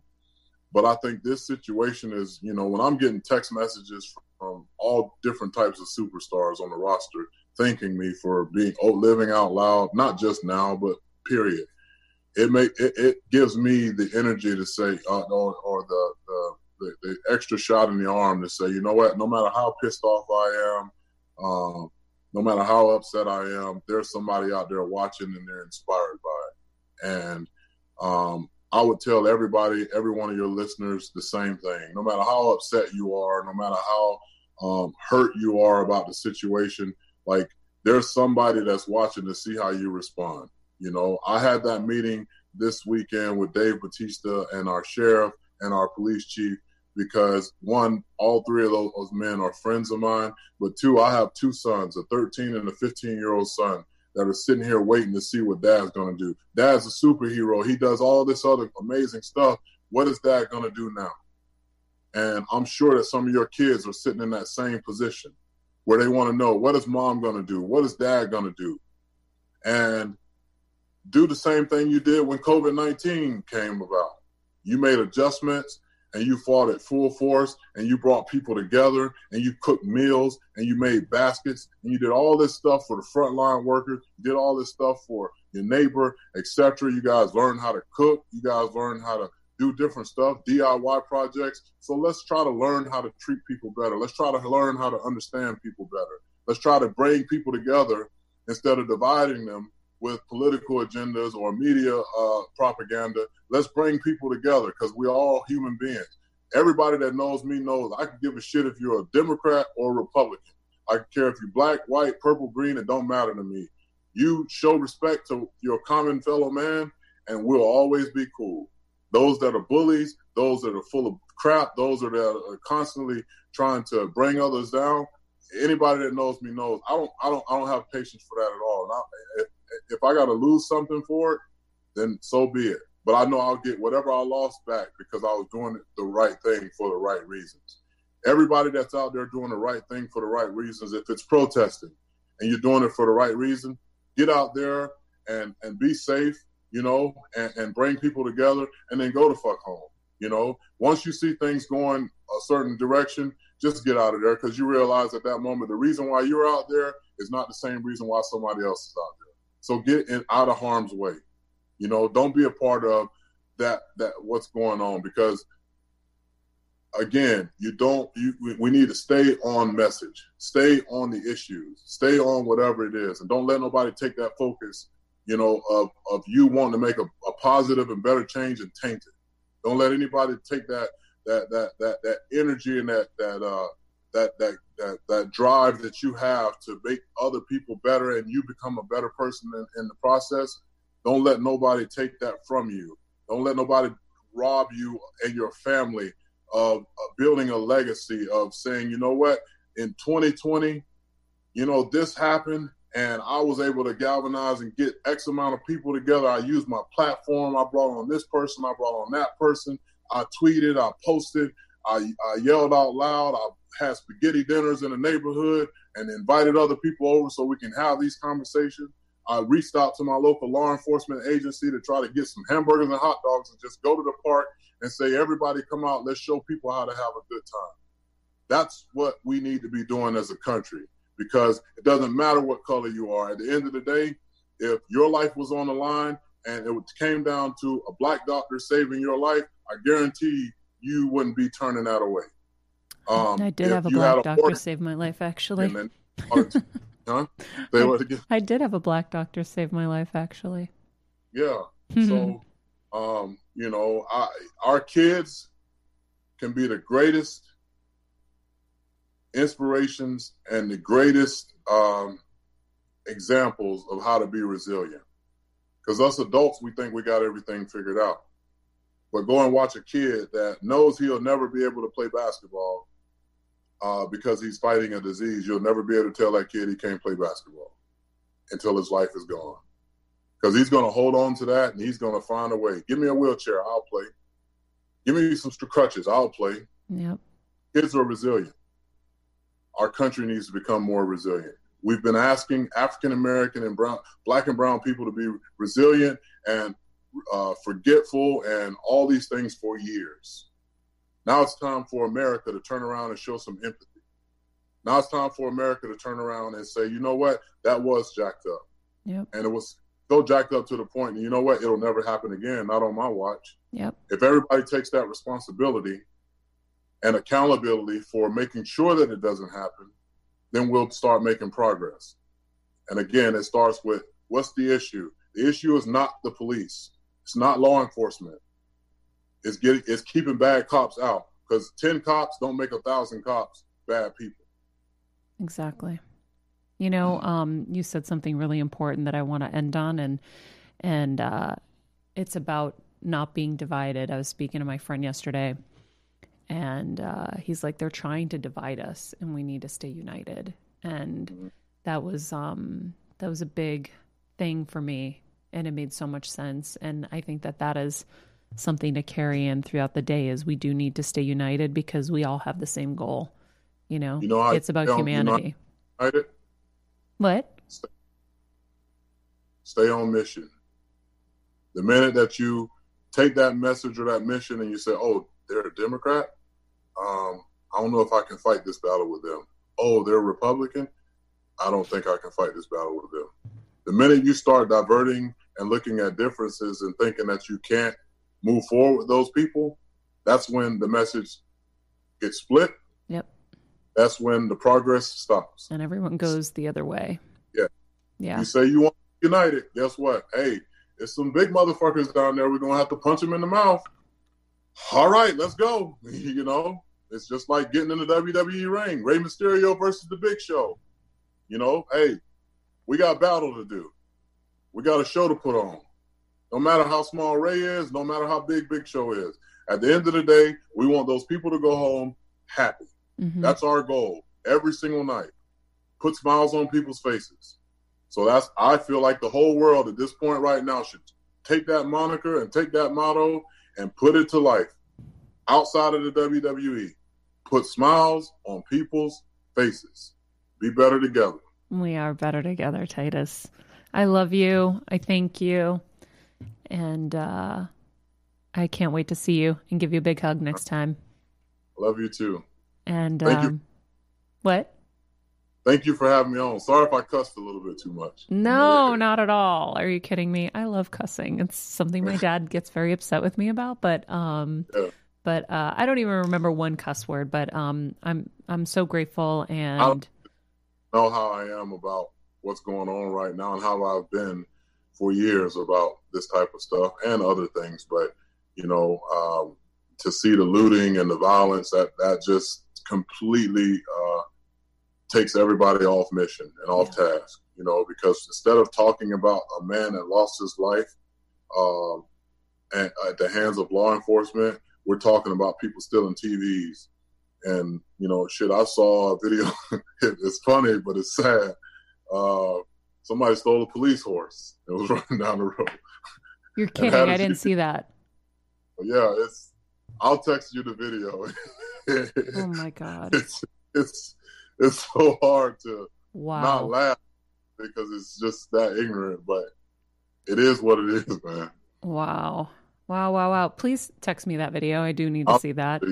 But I think this situation is, you know, when I'm getting text messages from all different types of superstars on the roster thanking me for being oh, living out loud, not just now, but period. It make it, it gives me the energy to say, uh, or, or the, the the, the extra shot in the arm to say, you know what, no matter how pissed off I am, um, no matter how upset I am, there's somebody out there watching and they're inspired by it. And um, I would tell everybody, every one of your listeners, the same thing. No matter how upset you are, no matter how um, hurt you are about the situation, like there's somebody that's watching to see how you respond. You know, I had that meeting this weekend with Dave Batista and our sheriff and our police chief because one, all three of those, men are friends of mine, but two, I have two sons, a 13 and a 15 year old son that are sitting here waiting to see what dad's going to do. Dad's a superhero. He does all this other amazing stuff. What is dad going to do now? And I'm sure that some of your kids are sitting in that same position where they want to know what is mom going to do? What is dad going to do? And do the same thing you did when COVID 19 came about. You made adjustments and you fought at full force and you brought people together and you cooked meals and you made baskets and you did all this stuff for the frontline workers, you did all this stuff for your neighbor, etc. You guys learned how to cook, you guys learned how to do different stuff, DIY projects. So let's try to learn how to treat people better. Let's try to learn how to understand people better. Let's try to bring people together instead of dividing them with political agendas or media uh, propaganda. Let's bring people together because we're all human beings. Everybody that knows me knows I can give a shit if you're a Democrat or a Republican. I care if you're black, white, purple, green, it don't matter to me. You show respect to your common fellow man, and we'll always be cool. Those that are bullies, those that are full of crap, those that are constantly trying to bring others down. Anybody that knows me knows I don't, I don't, I don't have patience for that at all. I, if, if I got to lose something for it, then so be it. But I know I'll get whatever I lost back because I was doing the right thing for the right reasons. Everybody that's out there doing the right thing for the right reasons, if it's protesting and you're doing it for the right reason, get out there and, and be safe, you know, and, and bring people together and then go to fuck home. You know, once you see things going a certain direction, just get out of there because you realize at that moment the reason why you're out there is not the same reason why somebody else is out there. So get in out of harm's way. You know, don't be a part of that that what's going on because again, you don't you we need to stay on message. Stay on the issues. Stay on whatever it is and don't let nobody take that focus, you know, of of you wanting to make a, a positive and better change and taint it. Don't let anybody take that that that that that energy and that that uh that that that that drive that you have to make other people better and you become a better person in, in the process don't let nobody take that from you don't let nobody rob you and your family of, of building a legacy of saying you know what in 2020 you know this happened and I was able to galvanize and get X amount of people together. I used my platform. I brought on this person. I brought on that person. I tweeted. I posted. I, I yelled out loud. I had spaghetti dinners in the neighborhood and invited other people over so we can have these conversations. I reached out to my local law enforcement agency to try to get some hamburgers and hot dogs and just go to the park and say, everybody come out, let's show people how to have a good time. That's what we need to be doing as a country because it doesn't matter what color you are. At the end of the day, if your life was on the line and it came down to a black doctor saving your life, I guarantee you wouldn't be turning that away. Um, I did have a black doctor save my life, actually. Then, (laughs) huh? Say what again? I did have a black doctor save my life, actually. Yeah. so, um, you know, I, our kids can be the greatest inspirations and the greatest um, examples of how to be resilient. Because us adults, we think we got everything figured out. But go and watch a kid that knows he'll never be able to play basketball uh, because he's fighting a disease. You'll never be able to tell that kid he can't play basketball until his life is gone. Because he's going to hold on to that and he's going to find a way. Give me a wheelchair, I'll play. Give me some crutches, I'll play. Yep. Kids are resilient. Our country needs to become more resilient. We've been asking African American and brown, black and brown people to be resilient and uh, forgetful and all these things for years. Now it's time for America to turn around and show some empathy. Now it's time for America to turn around and say, you know what, that was jacked up. Yep. And it was so jacked up to the point, and you know what, it'll never happen again, not on my watch. Yep. If everybody takes that responsibility, and accountability for making sure that it doesn't happen, then we'll start making progress. And again, it starts with what's the issue? The issue is not the police. It's not law enforcement. It's getting it's keeping bad cops out because ten cops don't make a thousand cops bad people. Exactly. You know, um, you said something really important that I want to end on, and and uh, it's about not being divided. I was speaking to my friend yesterday, and uh, he's like, "They're trying to divide us, and we need to stay united." And that was um, that was a big thing for me, and it made so much sense. And I think that that is something to carry in throughout the day. Is we do need to stay united because we all have the same goal. You know, You know it's about know- you know humanity. What? stay on mission. The minute that you take that message or that mission and you say, "Oh, they're a Democrat," um, I don't know if I can fight this battle with them. Oh, they're Republican. I don't think I can fight this battle with them. The minute you start diverting and looking at differences and thinking that you can't move forward with those people, that's when the message gets split. Yep. That's when the progress stops. And everyone goes the other way. Yeah. Yeah. You say you want united. Guess what? Hey, there's some big motherfuckers down there. We're gonna have to punch them in the mouth. All right, let's go. (laughs) you know, it's just like getting in the WWE ring. Rey Mysterio versus the Big Show. You know, hey, we got battle to do. We got a show to put on. No matter how small Rey is, no matter how big Big Show is. At the end of the day, we want those people to go home happy. Mhm. That's our goal every single night. Put smiles on people's faces. So that's I feel like the whole world at this point right now should take that moniker and take that motto and put it to life. Outside of the WWE, put smiles on people's faces. Be better together. We are better together, Titus. I love you. I thank you. And uh, I can't wait to see you and give you a big hug next time. Love you too. And Thank you. um, what? Thank you for having me on. Sorry if I cussed a little bit too much. No, not at all. Are you kidding me? I love cussing. It's something my dad gets very upset with me about, but um Yeah. but uh I don't even remember one cuss word, but um I'm I'm so grateful and know how I am about what's going on right now and how I've been for years about this type of stuff and other things. But you know, um, to see the looting and the violence that that just completely uh, takes everybody off mission and off task. You know, because instead of talking about a man that lost his life um, and, at the hands of law enforcement, we're talking about people stealing TVs. And you know, shit. I saw a video. (laughs) it's funny, but it's sad. Uh, somebody stole a police horse. It was (laughs) running down the road. you're (laughs) kidding. I did didn't see that. But yeah, it's. I'll text you the video. Oh my god. it's it's it's so hard to Wow. not laugh because it's just that ignorant, but it is what it is, man. Wow. Wow, wow, wow. Please text me that video. I do need to see that.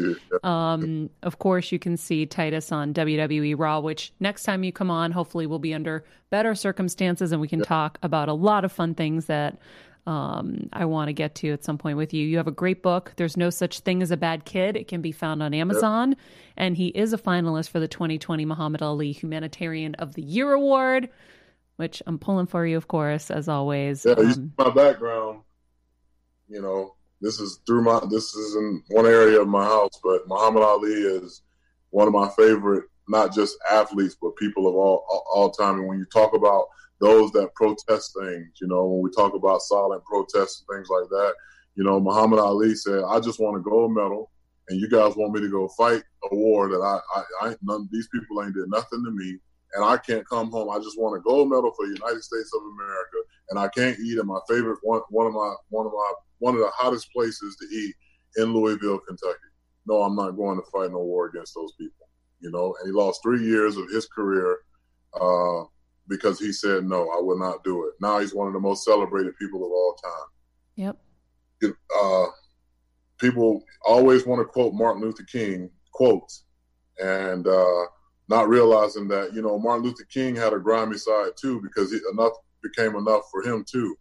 Um, of course, you can see Titus on WWE Raw, which next time you come on, hopefully we'll be under better circumstances and we can talk about a lot of fun things that um, I want to get to at some point with you. You have a great book. There's no such thing as a bad kid. It can be found on Amazon. And he is a finalist for the 2020 Muhammad Ali Humanitarian of the Year Award, which I'm pulling for you, of course, as always. Yeah, Um, my background. You know, this is through my. This is in one area of my house, but Muhammad Ali is one of my favorite, not just athletes, but people of all all, time. And when you talk about those that protest things, you know, when we talk about silent protests and things like that, you know, Muhammad Ali said, "I just want a gold medal." And you guys want me to go fight a war that I, I, I none, these people ain't did nothing to me, and I can't come home. I just want a gold medal for the United States of America, and I can't eat in my favorite one, one of my one of my one of the hottest places to eat in Louisville, Kentucky. No, I'm not going to fight no war against those people. You know, and he lost three years of his career uh, because he said no, I will not do it. Now he's one of the most celebrated people of all time. Yep. It, uh, people always want to quote Martin Luther King quotes, and uh, not realizing that you know Martin Luther King had a grimy side too because he, enough became enough for him too,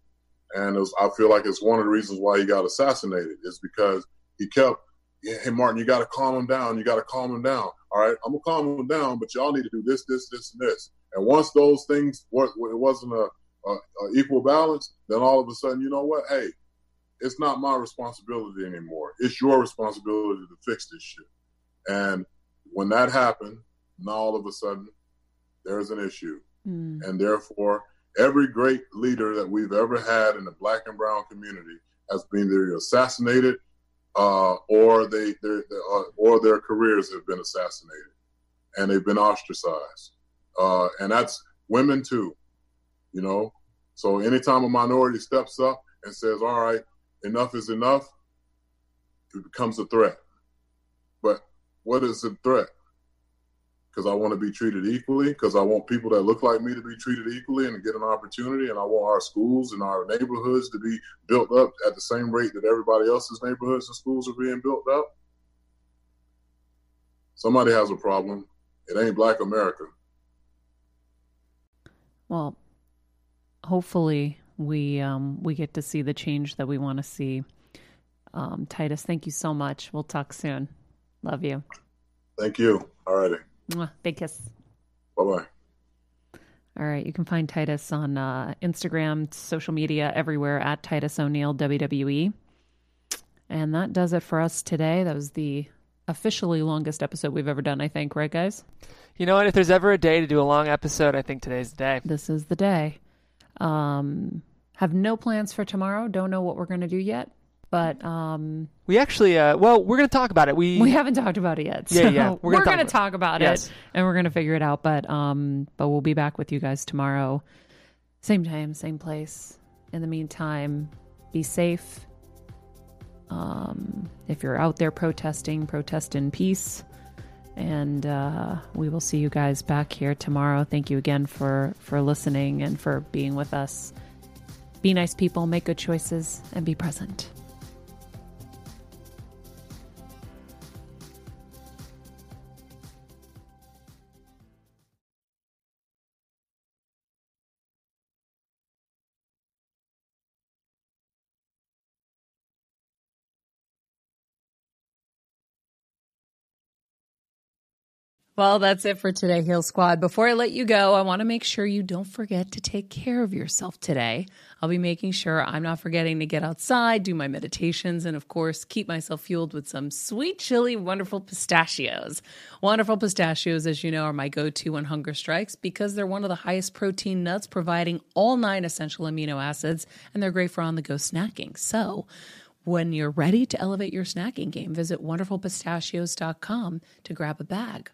and it was, I feel like it's one of the reasons why he got assassinated is because he kept hey Martin, you got to calm him down. You got to calm him down. All right, I'm gonna calm him down, but y'all need to do this, this, this, and this. And once those things, were, it wasn't a, a, a equal balance, then all of a sudden, you know what? Hey, it's not my responsibility anymore. It's your responsibility to fix this shit. And when that happened, now all of a sudden, there's an issue. Mm. And therefore, every great leader that we've ever had in the black and brown community has been either assassinated uh, or they uh, or their careers have been assassinated and they've been ostracized. Uh, and that's women too, you know. So anytime a minority steps up and says, "All right, enough is enough," it becomes a threat. But what is a threat? Because I want to be treated equally, because I want people that look like me to be treated equally and get an opportunity, and I want our schools and our neighborhoods to be built up at the same rate that everybody else's neighborhoods and schools are being built up. Somebody has a problem. It ain't Black America. Well, hopefully we um, we get to see the change that we want to see. Um, Titus, thank you so much. We'll talk soon. Love you. Thank you. All righty. Big kiss. Bye bye. All right. You can find Titus on uh, Instagram, social media, everywhere at Titus O'Neil WWE. And that does it for us today. That was the officially longest episode we've ever done, I think, right, guys? You know what? If there's ever a day to do a long episode, I think today's the day. This is the day. Um, have no plans for tomorrow. Don't know what we're going to do yet. But um, we actually, uh, well, we're going to talk about it. We we haven't talked about it yet. So yeah, yeah. We're, going to talk about it, yes. and we're going to figure it out. But um, but we'll be back with you guys tomorrow, same time, same place. In the meantime, be safe. Um, if you're out there protesting, protest in peace. And uh, we will see you guys back here tomorrow. Thank you again for for listening and for being with us. Be nice people, make good choices, and be present. Well, that's it for today, Heal Squad. Before I let you go, I want to make sure you don't forget to take care of yourself today. I'll be making sure I'm not forgetting to get outside, do my meditations, and of course, keep myself fueled with some sweet, chili, wonderful pistachios. Wonderful pistachios, as you know, are my go to when hunger strikes because they're one of the highest protein nuts, providing all nine essential amino acids, and they're great for on the go snacking. So, when you're ready to elevate your snacking game, visit wonderfulpistachios.com to grab a bag.